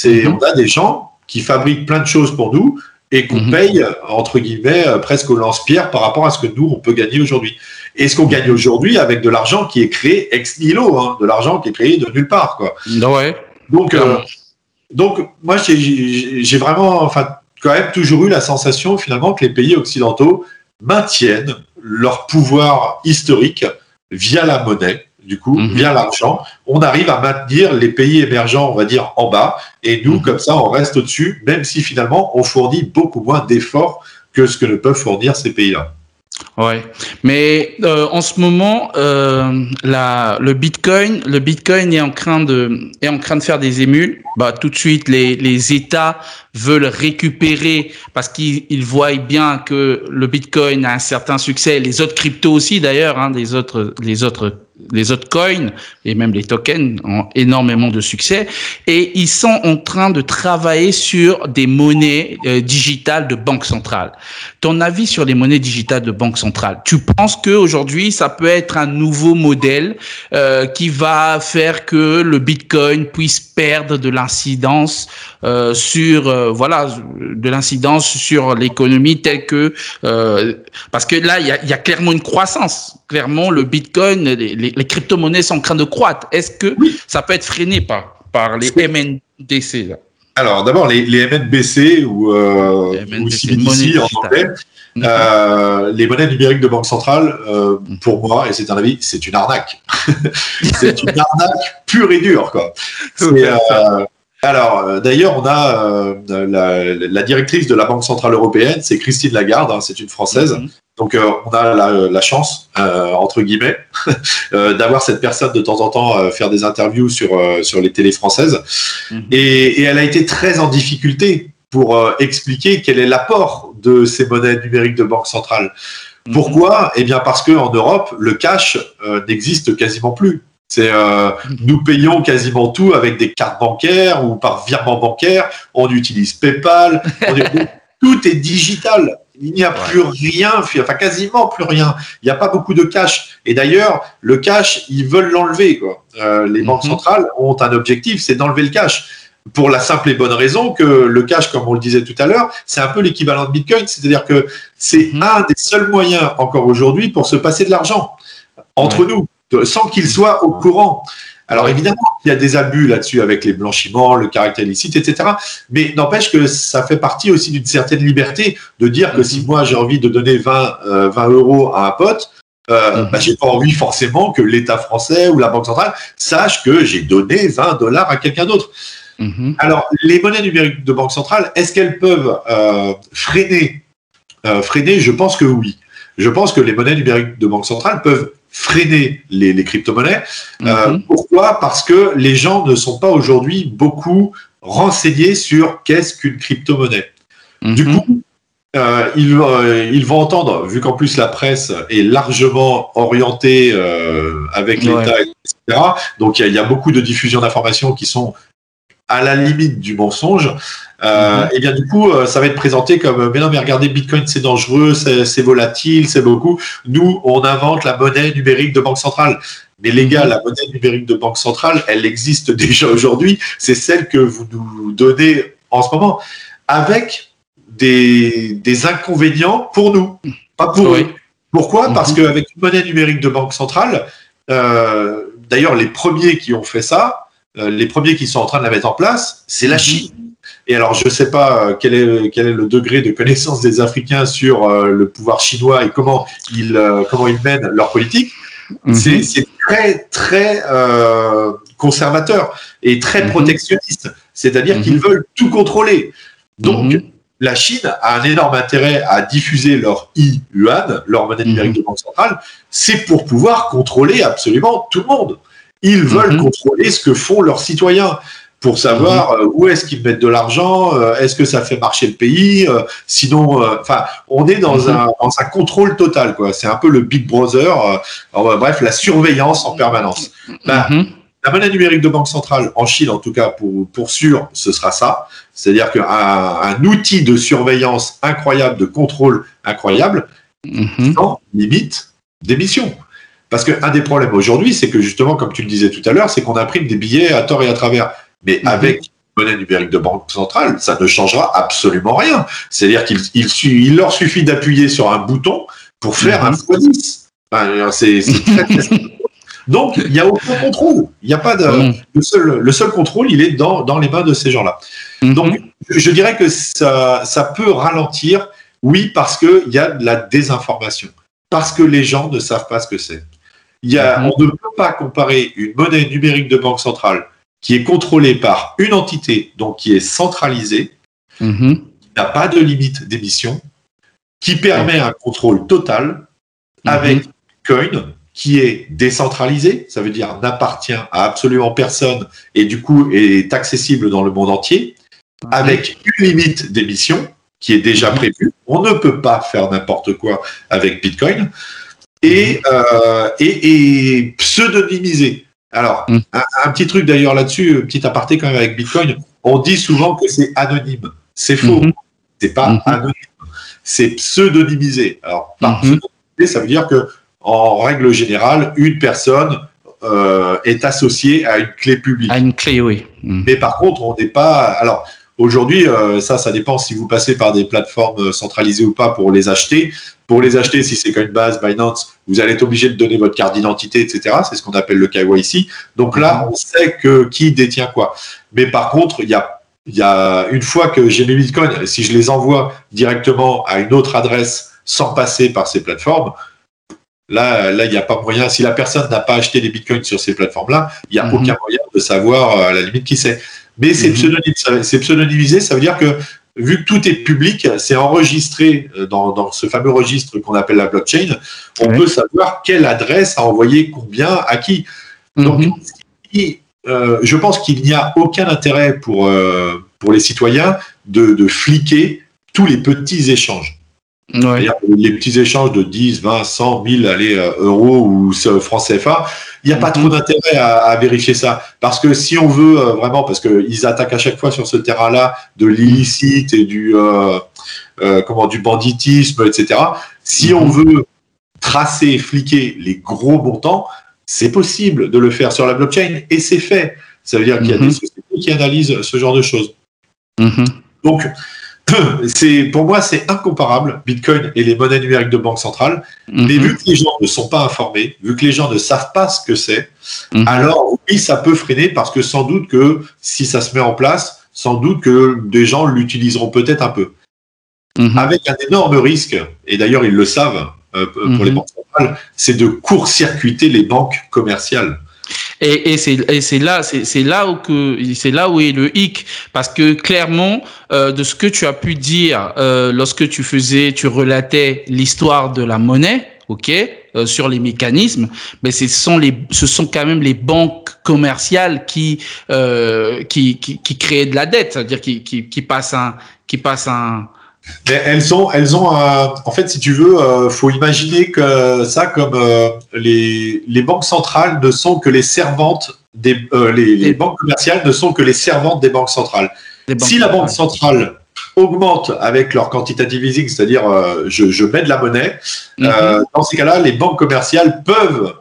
Mhm. on a des gens qui fabriquent plein de choses pour nous et qu'on Mhm. paye entre guillemets presque au lance-pierre par rapport à ce que nous on peut gagner aujourd'hui. Et ce qu'on gagne aujourd'hui avec de l'argent qui est créé ex nihilo, hein, de l'argent qui est créé de nulle part. Quoi. Ouais. Donc, euh, donc moi, j'ai vraiment, enfin, quand même toujours eu la sensation finalement que les pays occidentaux maintiennent leur pouvoir historique via la monnaie, du coup, Mhm. via l'argent. On arrive à maintenir les pays émergents, on va dire, en bas, et nous, Mhm. comme ça, on reste au-dessus, même si finalement, on fournit beaucoup moins d'efforts que ce que ne peuvent fournir ces pays-là. Ouais, mais euh, en ce moment, euh, la, le Bitcoin, le Bitcoin est en train de est en train de faire des émules. Bah tout de suite, les les États veulent récupérer parce qu'ils ils voient bien que le Bitcoin a un certain succès. Les autres cryptos aussi d'ailleurs, hein, les autres les autres les autres coins et même les tokens ont énormément de succès et ils sont en train de travailler sur des monnaies euh, digitales de banque centrale. Ton avis sur les monnaies digitales de banque centrale? Tu penses que aujourd'hui ça peut être un nouveau modèle euh, qui va faire que le Bitcoin puisse perdre de l'incidence euh, sur euh, voilà de l'incidence sur l'économie telle que euh, parce que là il y a, y a clairement une croissance. Clairement le Bitcoin, les crypto-monnaies sont en train de croître. Est-ce que ça peut être freiné par par les MNDC là? Alors, d'abord, les, les MNBC ou, euh, Les MNBC, ou monnaie CBDC en anglais, Euh, les monnaies numériques de banque centrale, euh, pour moi, et c'est un avis, c'est une arnaque. c'est une arnaque pure et dure, quoi. C'est, euh, alors, euh, d'ailleurs, on a euh, la, la directrice de la Banque centrale européenne, c'est Christine Lagarde, hein, c'est une française. Mhm. Donc, euh, on a la, la chance, entre guillemets, d'avoir cette personne de temps en temps faire des interviews sur, sur les télés françaises. Mhm. Et, et elle a été très en difficulté pour expliquer quel est l'apport de ces monnaies numériques de banque centrale. Pourquoi? Eh bien parce qu'en Europe, le cash n'existe quasiment plus. C'est euh, nous payons quasiment tout avec des cartes bancaires ou par virement bancaire. On utilise PayPal. on est- tout est digital. Il n'y a Ouais. plus rien, enfin quasiment plus rien. Il n'y a pas beaucoup de cash. Et d'ailleurs, le cash, ils veulent l'enlever. Quoi. Euh, les banques Mhm. centrales ont un objectif, c'est d'enlever le cash. Pour la simple et bonne raison que le cash, comme on le disait tout à l'heure, c'est un peu l'équivalent de Bitcoin. C'est-à-dire que c'est Mhm. un des seuls moyens encore aujourd'hui pour se passer de l'argent entre nous, sans qu'ils soient au courant. Alors évidemment, il y a des abus là-dessus avec les blanchiments, le caractère illicite, etc. Mais n'empêche que ça fait partie aussi d'une certaine liberté de dire que Mhm. si moi j'ai envie de donner 20, euh, 20 euros à un pote, euh, Mhm. bah, j'ai pas envie forcément que l'État français ou la Banque centrale sache que j'ai donné 20 dollars à quelqu'un d'autre. Mhm. Alors, les monnaies numériques de banque centrale, est-ce qu'elles peuvent euh, freiner? Euh, Freiner, je pense que oui. Je pense que les monnaies numériques de banque centrale peuvent freiner les, les crypto-monnaies. Euh, Mhm. pourquoi? Parce que les gens ne sont pas aujourd'hui beaucoup renseignés sur qu'est-ce qu'une crypto-monnaie. Du Mhm. coup, euh, ils, euh, ils vont entendre, vu qu'en plus la presse est largement orientée euh, avec Ouais. l'État, etc. Donc il y, a- il y a beaucoup de diffusion d'informations qui sont à la limite du mensonge. Euh, Mhm. Et bien du coup, euh, ça va être présenté comme mais non mais regardez Bitcoin c'est dangereux, c'est volatile, c'est beaucoup. Nous on invente la monnaie numérique de banque centrale. Mais les gars, la monnaie numérique de banque centrale, elle existe déjà aujourd'hui. C'est celle que vous nous donnez en ce moment, avec des, des inconvénients pour nous, pas pour Oui. eux. Pourquoi? Mhm. Parce qu'avec une monnaie numérique de banque centrale, euh, d'ailleurs les premiers qui ont fait ça, euh, les premiers qui sont en train de la mettre en place, c'est la Mhm. Chine. Et alors, je ne sais pas euh, quel est, quel est le degré de connaissance des Africains sur euh, le pouvoir chinois et comment ils, euh, comment ils mènent leur politique. Mhm. C'est c'est très, très euh, conservateurs et très Mhm. protectionnistes, c'est-à-dire Mhm. qu'ils veulent tout contrôler. Donc, Mhm. la Chine a un énorme intérêt à diffuser leur i-yuan, leur monnaie numérique Mhm. de banque centrale, c'est pour pouvoir contrôler absolument tout le monde. Ils veulent Mhm. contrôler ce que font leurs citoyens pour savoir euh, où est-ce qu'ils mettent de l'argent, euh, est-ce que ça fait marcher le pays, euh, sinon, enfin, on est dans, Mhm. un, dans un contrôle total, quoi. C'est un peu le Big Brother, euh, alors, bref, la surveillance en permanence. Bah, Mhm. la monnaie numérique de banque centrale, en Chine en tout cas, pour, pour sûr, ce sera ça. C'est-à-dire qu'un un outil de surveillance incroyable, de contrôle incroyable, Mhm. sans limite d'émission. Parce qu'un des problèmes aujourd'hui, c'est que justement, comme tu le disais tout à l'heure, c'est qu'on imprime des billets à tort et à travers. Mais Mhm. avec monnaie numérique de banque centrale, ça ne changera absolument rien. C'est-à-dire qu'il il, su- il leur suffit d'appuyer sur un bouton pour faire Mhm. un x10. Enfin, c'est très. Donc, il n'y a aucun contrôle. Il n'y a pas de. Mhm. Le seul, le seul contrôle, il est dans, dans les mains de ces gens-là. Donc, Mhm. je je dirais que ça, ça peut ralentir, oui, parce qu'il y a de la désinformation, parce que les gens ne savent pas ce que c'est. Il y a, Mhm. On ne peut pas comparer une monnaie numérique de banque centrale qui est contrôlée par une entité, donc qui est centralisée, Mhm. qui n'a pas de limite d'émission, qui permet un contrôle total, avec Bitcoin, qui est décentralisé, ça veut dire n'appartient à absolument personne et du coup est accessible dans le monde entier, avec une limite d'émission qui est déjà Mhm. prévue. On ne peut pas faire n'importe quoi avec Bitcoin et, euh, et, et pseudonymisé. Alors, Mhm. un, un petit truc d'ailleurs là-dessus, un petit aparté quand même avec Bitcoin, on dit souvent que c'est anonyme. C'est faux. Mhm. C'est pas Mhm. anonyme. C'est pseudonymisé. Alors, par Mhm. pseudonymisé, ça veut dire que, en règle générale, une personne euh, est associée à une clé publique. À une clé, oui. Mhm. Mais par contre, on n'est pas. Alors, aujourd'hui, euh, ça, ça dépend si vous passez par des plateformes euh, centralisées ou pas pour les acheter. Pour les acheter, si c'est Coinbase, Binance, vous allez être obligé de donner votre carte d'identité, etc. C'est ce qu'on appelle le KYC. Donc là, on sait que qui détient quoi. Mais par contre, il y a, y a une fois que j'ai mes bitcoins, si je les envoie directement à une autre adresse sans passer par ces plateformes, Là, là, il n'y a pas moyen. Si la personne n'a pas acheté des bitcoins sur ces plateformes-là, il n'y a Mhm. aucun moyen de savoir euh, à la limite qui c'est. Mais c'est Mhm. c'est pseudonymisé, ça veut dire que vu que tout est public, c'est enregistré euh, dans, dans ce fameux registre qu'on appelle la blockchain. On Ouais. peut savoir quelle adresse a envoyé combien à qui. Donc, Mhm. euh, je pense qu'il n'y a aucun intérêt pour, euh, pour les citoyens de, de fliquer tous les petits échanges. Ouais. Les petits échanges de 10, 20, 100, 1000 allez, euh, euros ou francs CFA, il n'y a pas Mhm. trop d'intérêt à, à vérifier ça. Parce que si on veut euh, vraiment, parce qu'ils attaquent à chaque fois sur ce terrain-là de l'illicite et du, euh, euh, comment, du banditisme, etc. Si Mhm. on veut tracer et fliquer les gros montants, c'est possible de le faire sur la blockchain et c'est fait. Ça veut dire qu'il y a Mhm. des sociétés qui analysent ce genre de choses. Mhm. C'est pour moi, c'est incomparable, Bitcoin et les monnaies numériques de banque centrale. Mais Mhm. vu que les gens ne sont pas informés, vu que les gens ne savent pas ce que c'est, Mhm. alors oui, ça peut freiner parce que sans doute que si ça se met en place, sans doute que des gens l'utiliseront peut-être un peu. Mhm. Avec un énorme risque, et d'ailleurs ils le savent euh, pour les banques centrales, c'est de court-circuiter les banques commerciales. Et, et c'est là c'est c'est là où que c'est là où est le hic. Parce que clairement euh, de ce que tu as pu dire euh, lorsque tu faisais tu relatais l'histoire de la monnaie ok euh, sur les mécanismes mais ce sont les ce sont quand même les banques commerciales qui euh, qui, qui qui créent de la dette c'est-à-dire qui qui qui passent un qui passent un Mais elles ont, elles ont un- en fait, si tu veux, euh, faut imaginer que ça comme euh, les, les banques centrales ne sont que les servantes des, euh, les, banques commerciales ne sont que les servantes des banques centrales. banques Si la banque centrale augmente avec leur quantitative easing, c'est-à-dire euh, je, je mets de la monnaie, Mhm. dans ces cas-là, les banques commerciales peuvent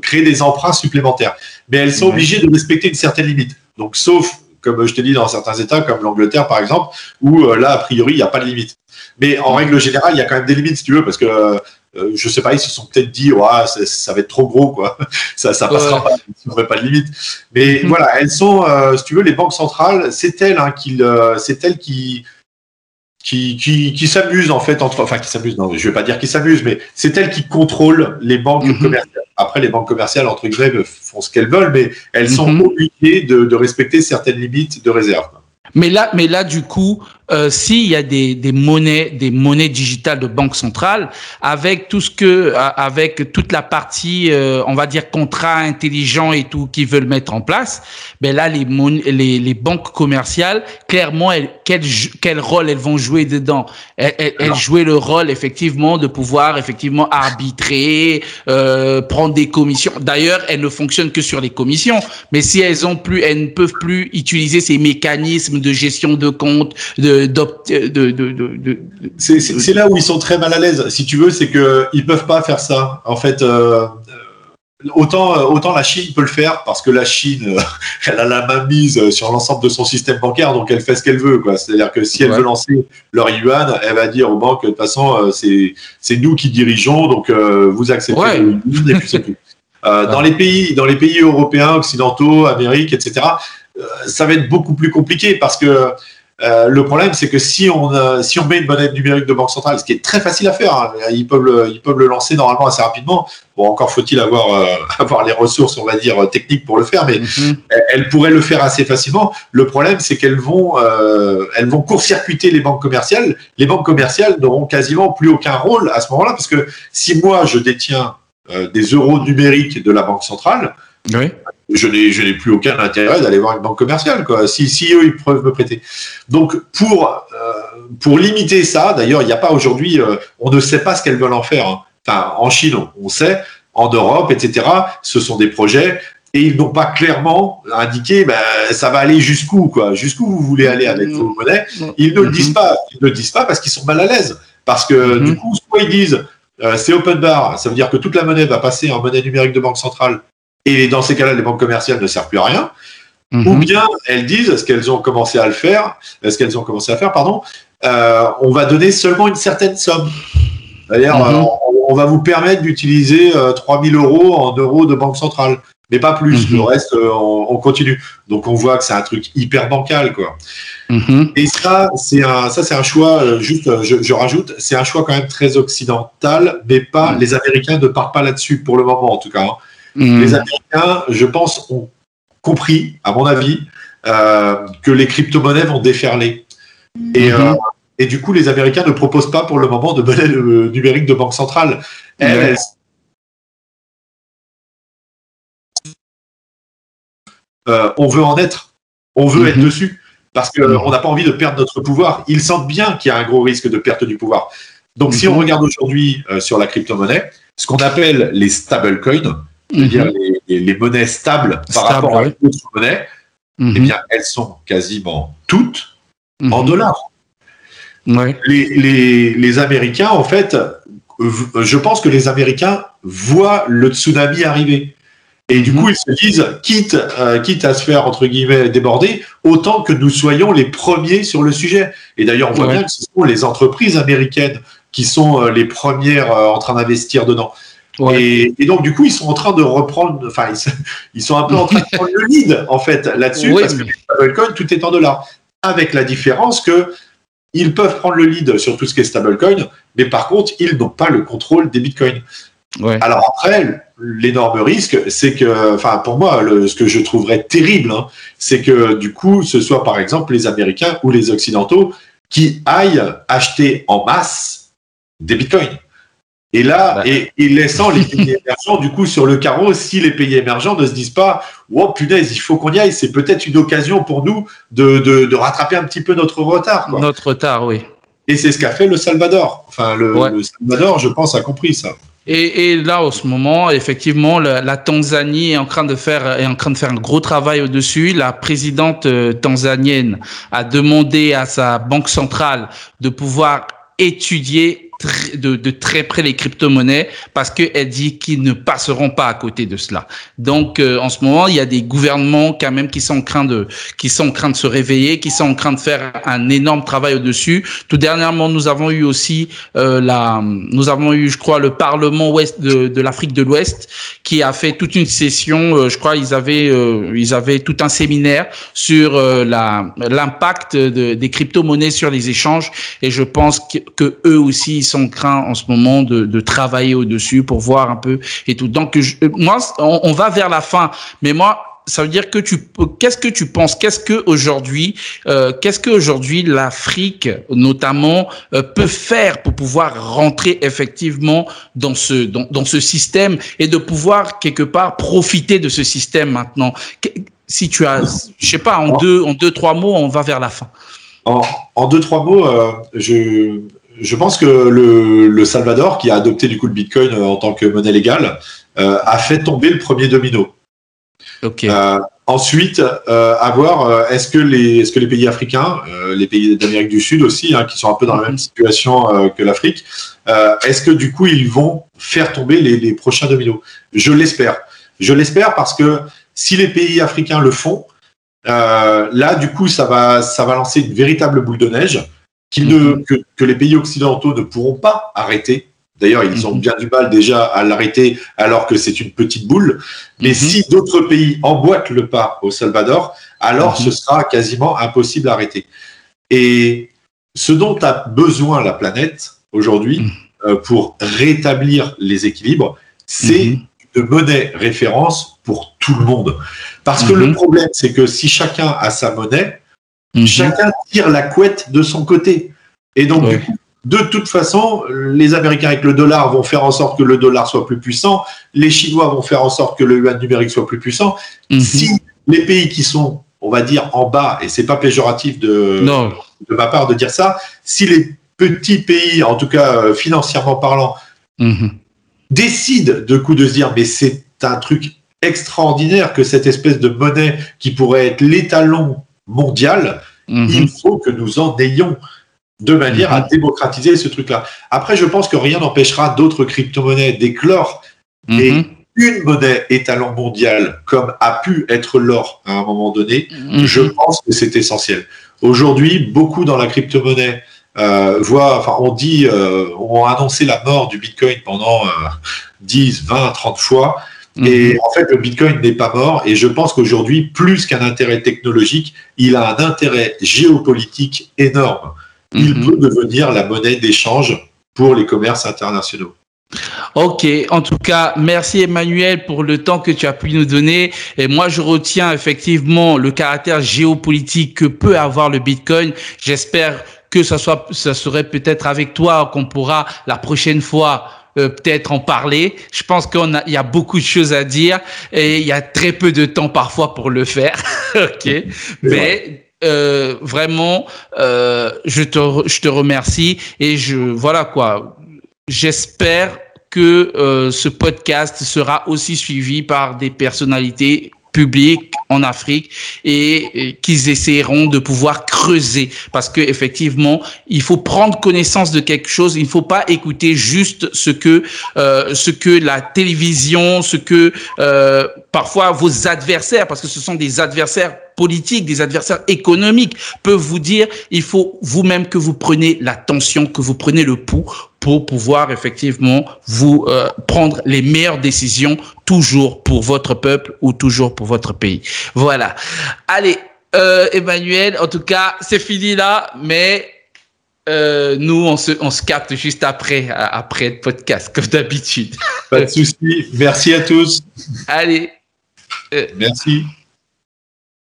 créer des emprunts supplémentaires, mais elles sont obligées de respecter une certaine limite. Donc, sauf, comme je te dis, dans certains États, comme l'Angleterre par exemple, où euh, là, a priori, il n'y a pas de limite. Mais en règle générale, il y a quand même des limites, si tu veux, parce que euh, je sais pas, ils se sont peut-être dit, ouais, ça, ça va être trop gros, quoi. ça, ça passera Ouais. pas, il n'y aurait pas de limite. Mais voilà, elles sont, euh, si tu veux, les banques centrales, c'est elles, hein, qui, euh, c'est elles qui, qui, qui, qui s'amusent en fait entre, enfin qui s'amusent, non, je vais pas dire qu'ils s'amusent, mais c'est elles qui contrôlent les banques Mhm. commerciales. Après, les banques commerciales entre guillemets font ce qu'elles veulent, mais elles sont Mhm. obligées de, de respecter certaines limites de réserve. Mais là, mais là, du coup, euh, s'il y a des, des monnaies, des monnaies digitales de banque centrale, avec tout ce que, avec toute la partie, euh, on va dire contrat intelligent et tout qu'ils veulent mettre en place, ben là, les, mon- les, les banques commerciales, clairement, elles, quel, quel rôle elles vont jouer dedans? Elles, elles, elles jouaient le rôle effectivement de pouvoir effectivement arbitrer, euh, prendre des commissions. D'ailleurs, elles ne fonctionnent que sur les commissions. Mais si elles ont plus, elles ne peuvent plus utiliser ces mécanismes de gestion de compte, de, de, de, de, de- de- C'est là où ils sont très mal à l'aise. Si tu veux, c'est que ils peuvent pas faire ça. En fait, euh, euh, autant euh, autant la Chine peut le faire parce que la Chine, euh, elle a la main mise sur l'ensemble de son système bancaire, donc elle fait ce qu'elle veut. C'est-à-dire que si elle Ouais. veut lancer leur yuan, elle va dire aux banques de toute façon, euh, c'est c'est nous qui dirigeons, donc euh, vous acceptez Ouais. le yuan et puis c'est tout. Euh, dans les pays dans les pays européens, occidentaux, Amérique, etc. euh, ça va être beaucoup plus compliqué parce que euh, le problème, c'est que si on, euh, si on met une monnaie numérique de banque centrale, ce qui est très facile à faire, hein, ils, peuvent le, ils peuvent le lancer normalement assez rapidement. Bon, encore faut-il avoir, euh, avoir les ressources, on va dire, techniques pour le faire, mais Mhm. elles, elles pourraient le faire assez facilement. Le problème, c'est qu'elles vont, elles vont court-circuiter les banques commerciales. Les banques commerciales n'auront quasiment plus aucun rôle à ce moment-là, parce que si moi, je détiens des euros numériques de la banque centrale, Oui. Je n'ai je n'ai plus aucun intérêt d'aller voir une banque commerciale quoi si si eux ils peuvent me prêter. Donc pour euh, pour limiter ça d'ailleurs il n'y a pas aujourd'hui euh, on ne sait pas ce qu'elles veulent en faire hein. enfin en Chine on, sait en Europe etc ce sont des projets et ils n'ont pas clairement indiqué ben, ça va aller jusqu'où quoi. Jusqu'où vous voulez aller avec vos monnaies ils ne le disent pas. Ils ne le disent pas parce qu'ils sont mal à l'aise. Parce que Mhm. du coup soit ils disent euh, c'est open bar ça veut dire que toute la monnaie va passer en monnaie numérique de banque centrale et dans ces cas-là, les banques commerciales ne servent plus à rien. Ou Mhm. bien elles disent ce qu'elles ont commencé à le faire, ce qu'elles ont commencé à faire, pardon. euh, on va donner seulement une certaine somme. C'est-à-dire, Mhm. euh, on, on va vous permettre d'utiliser euh, 3000 euros en euros de banque centrale, mais pas plus. Mhm. Le reste, euh, on, on continue. Donc on voit que c'est un truc hyper bancal, quoi. Et ça, c'est un, ça c'est un choix. juste, je, je rajoute, c'est un choix quand même très occidental, mais pas. Les Américains ne partent pas là-dessus pour le moment, en tout cas. hein. Mhm. Les Américains, je pense, ont compris, à mon avis, euh, que les crypto-monnaies vont déferler. Et, Mhm. euh, et du coup, les Américains ne proposent pas pour le moment de monnaie euh, numérique de banque centrale. Elles, Ouais. elles- Euh, on veut en être. On veut être dessus. Parce qu'on n'a pas envie de perdre notre pouvoir. Ils sentent bien qu'il y a un gros risque de perte du pouvoir. Donc, si on regarde aujourd'hui sur la crypto-monnaie, ce qu'on appelle les stablecoins, c'est-à-dire Mhm. les, les- les monnaies stables par rapport à d'autres monnaies, eh Mhm. bien, elles sont quasiment toutes Mhm. en dollars. Ouais. Les, Américains, en fait, je pense que les Américains voient le tsunami arriver. Et du Mhm. coup, ils se disent, quitte, euh, quitte à se faire, entre guillemets, déborder, autant que nous soyons les premiers sur le sujet. Et d'ailleurs, on voit Ouais. bien que ce sont les entreprises américaines qui sont euh, les premières euh, en train d'investir dedans. Ouais. Et, et donc, du coup, ils sont en train de reprendre, enfin, ils, sont un peu en train de prendre le lead, en fait, là-dessus, Oui, parce que stablecoins, tout est en dollars. Avec la différence que ils peuvent prendre le lead sur tout ce qui est stablecoin, mais par contre, ils n'ont pas le contrôle des bitcoins. Ouais. Alors après, l'énorme risque, c'est que, enfin, pour moi, le- ce que je trouverais terrible, hein, c'est que du coup, ce soit par exemple les Américains ou les Occidentaux qui aillent acheter en masse des bitcoins. Et là, Bah. et, et laissant les pays émergents du coup sur le carreau, si les pays émergents ne se disent pas, oh punaise, il faut qu'on y aille, c'est peut-être une occasion pour nous de, de, de rattraper un petit peu notre retard. quoi. Notre retard, oui. Et c'est ce qu'a fait le Salvador. Enfin, le, Ouais. le Salvador, je pense, a compris ça. Et, et là, en ce moment, effectivement, la, la Tanzanie est en train de faire est en train de faire un gros travail au-dessus. La présidente euh, tanzanienne a demandé à sa banque centrale de pouvoir étudier de, de, très près les crypto-monnaies parce qu'elle dit qu'ils ne passeront pas à côté de cela. Donc, euh, en ce moment, il y a des gouvernements quand même qui sont en train de, qui sont en train de se réveiller, qui sont en train de faire un énorme travail au-dessus. Tout dernièrement, nous avons eu aussi euh, la, nous avons eu, je crois, le Parlement ouest de, l'Afrique de l'Ouest qui a fait toute une session. Euh, je crois, ils avaient, euh, ils avaient tout un séminaire sur la l'impact de, des crypto-monnaies sur les échanges. Et je pense que, que eux aussi sont craints en ce moment de, de travailler au-dessus pour voir un peu et tout. Donc, moi, on, va vers la fin, mais moi, ça veut dire que tu qu'est-ce que tu penses? Qu'est-ce que aujourd'hui euh, qu'est-ce que aujourd'hui l'Afrique notamment euh, peut faire pour pouvoir rentrer effectivement dans ce dans, dans, ce système et de pouvoir quelque part profiter de ce système maintenant? Si tu as je sais pas en deux en deux trois mots on va vers la fin. En, en deux trois mots euh, je je pense que le, Salvador, qui a adopté du coup le Bitcoin euh, en tant que monnaie légale, euh, a fait tomber le premier domino. Euh, ensuite, à voir, est-ce que les est-ce que les pays africains, les pays d'Amérique du Sud aussi, hein, qui sont un peu dans la même mhm. situation que l'Afrique, est-ce que du coup ils vont faire tomber les, les prochains dominos? Je l'espère. Je l'espère parce que si les pays africains le font, là du coup ça va ça va lancer une véritable boule de neige ne, mhm. que, les pays occidentaux ne pourront pas arrêter. D'ailleurs, ils ont mhm. bien du mal déjà à l'arrêter alors que c'est une petite boule. Mais mhm. si d'autres pays emboîtent le pas au Salvador, alors ce sera quasiment impossible d'arrêter. Et ce dont a besoin la planète aujourd'hui euh, pour rétablir les équilibres, c'est de monnaie référence pour tout le monde. Parce que le problème, c'est que si chacun a sa monnaie, Mhm. Chacun tire la couette de son côté. Et donc, de toute façon, les Américains avec le dollar vont faire en sorte que le dollar soit plus puissant. Les Chinois vont faire en sorte que le yuan numérique soit plus puissant. Mhm. Si les pays qui sont, on va dire, en bas, et c'est pas péjoratif de, de ma part de dire ça, si les petits pays, en tout cas euh, financièrement parlant, mhm. décident de coup de se dire, mais c'est un truc extraordinaire que cette espèce de monnaie qui pourrait être l'étalon mondial, mhm. il faut que nous en ayons de manière à mhm. démocratiser ce truc-là. Après, je pense que rien n'empêchera d'autres crypto-monnaies d'éclore, mhm. une monnaie étalon mondial, comme a pu être l'or à un moment donné, je pense que c'est essentiel. Aujourd'hui, beaucoup dans la crypto-monnaie euh, voient, enfin, on dit, euh, on a annoncé la mort du Bitcoin pendant 10, 20, 30 fois. Et mhm. en fait, le Bitcoin n'est pas mort. Et je pense qu'aujourd'hui, plus qu'un intérêt technologique, il a un intérêt géopolitique énorme. Il mhm. peut devenir la monnaie d'échange pour les commerces internationaux. Ok, en tout cas, merci Emmanuel pour le temps que tu as pu nous donner. Et moi, je retiens effectivement le caractère géopolitique que peut avoir le Bitcoin. J'espère que ça soit, ça serait peut-être avec toi qu'on pourra la prochaine fois euh, peut-être en parler. Je pense qu'il y a beaucoup de choses à dire et il y a très peu de temps parfois pour le faire. ok, mais euh, vraiment, euh, je te je te remercie et je voilà quoi. J'espère que euh, ce podcast sera aussi suivi par des personnalités public en Afrique et, qu'ils essaieront de pouvoir creuser parce que effectivement il faut prendre connaissance de quelque chose il ne faut pas écouter juste ce que euh, ce que la télévision ce que euh, parfois vos adversaires parce que ce sont des adversaires politiques, des adversaires économiques peuvent vous dire, il faut vous-même que vous preniez la tension, que vous prenez le pouls pour pouvoir effectivement vous euh, prendre les meilleures décisions toujours pour votre peuple ou toujours pour votre pays. Voilà. Allez, euh, Emmanuel, en tout cas, c'est fini là, mais euh, nous, on se, on se capte juste après, après le podcast, comme d'habitude. Pas de souci. Merci à tous. Allez. Merci.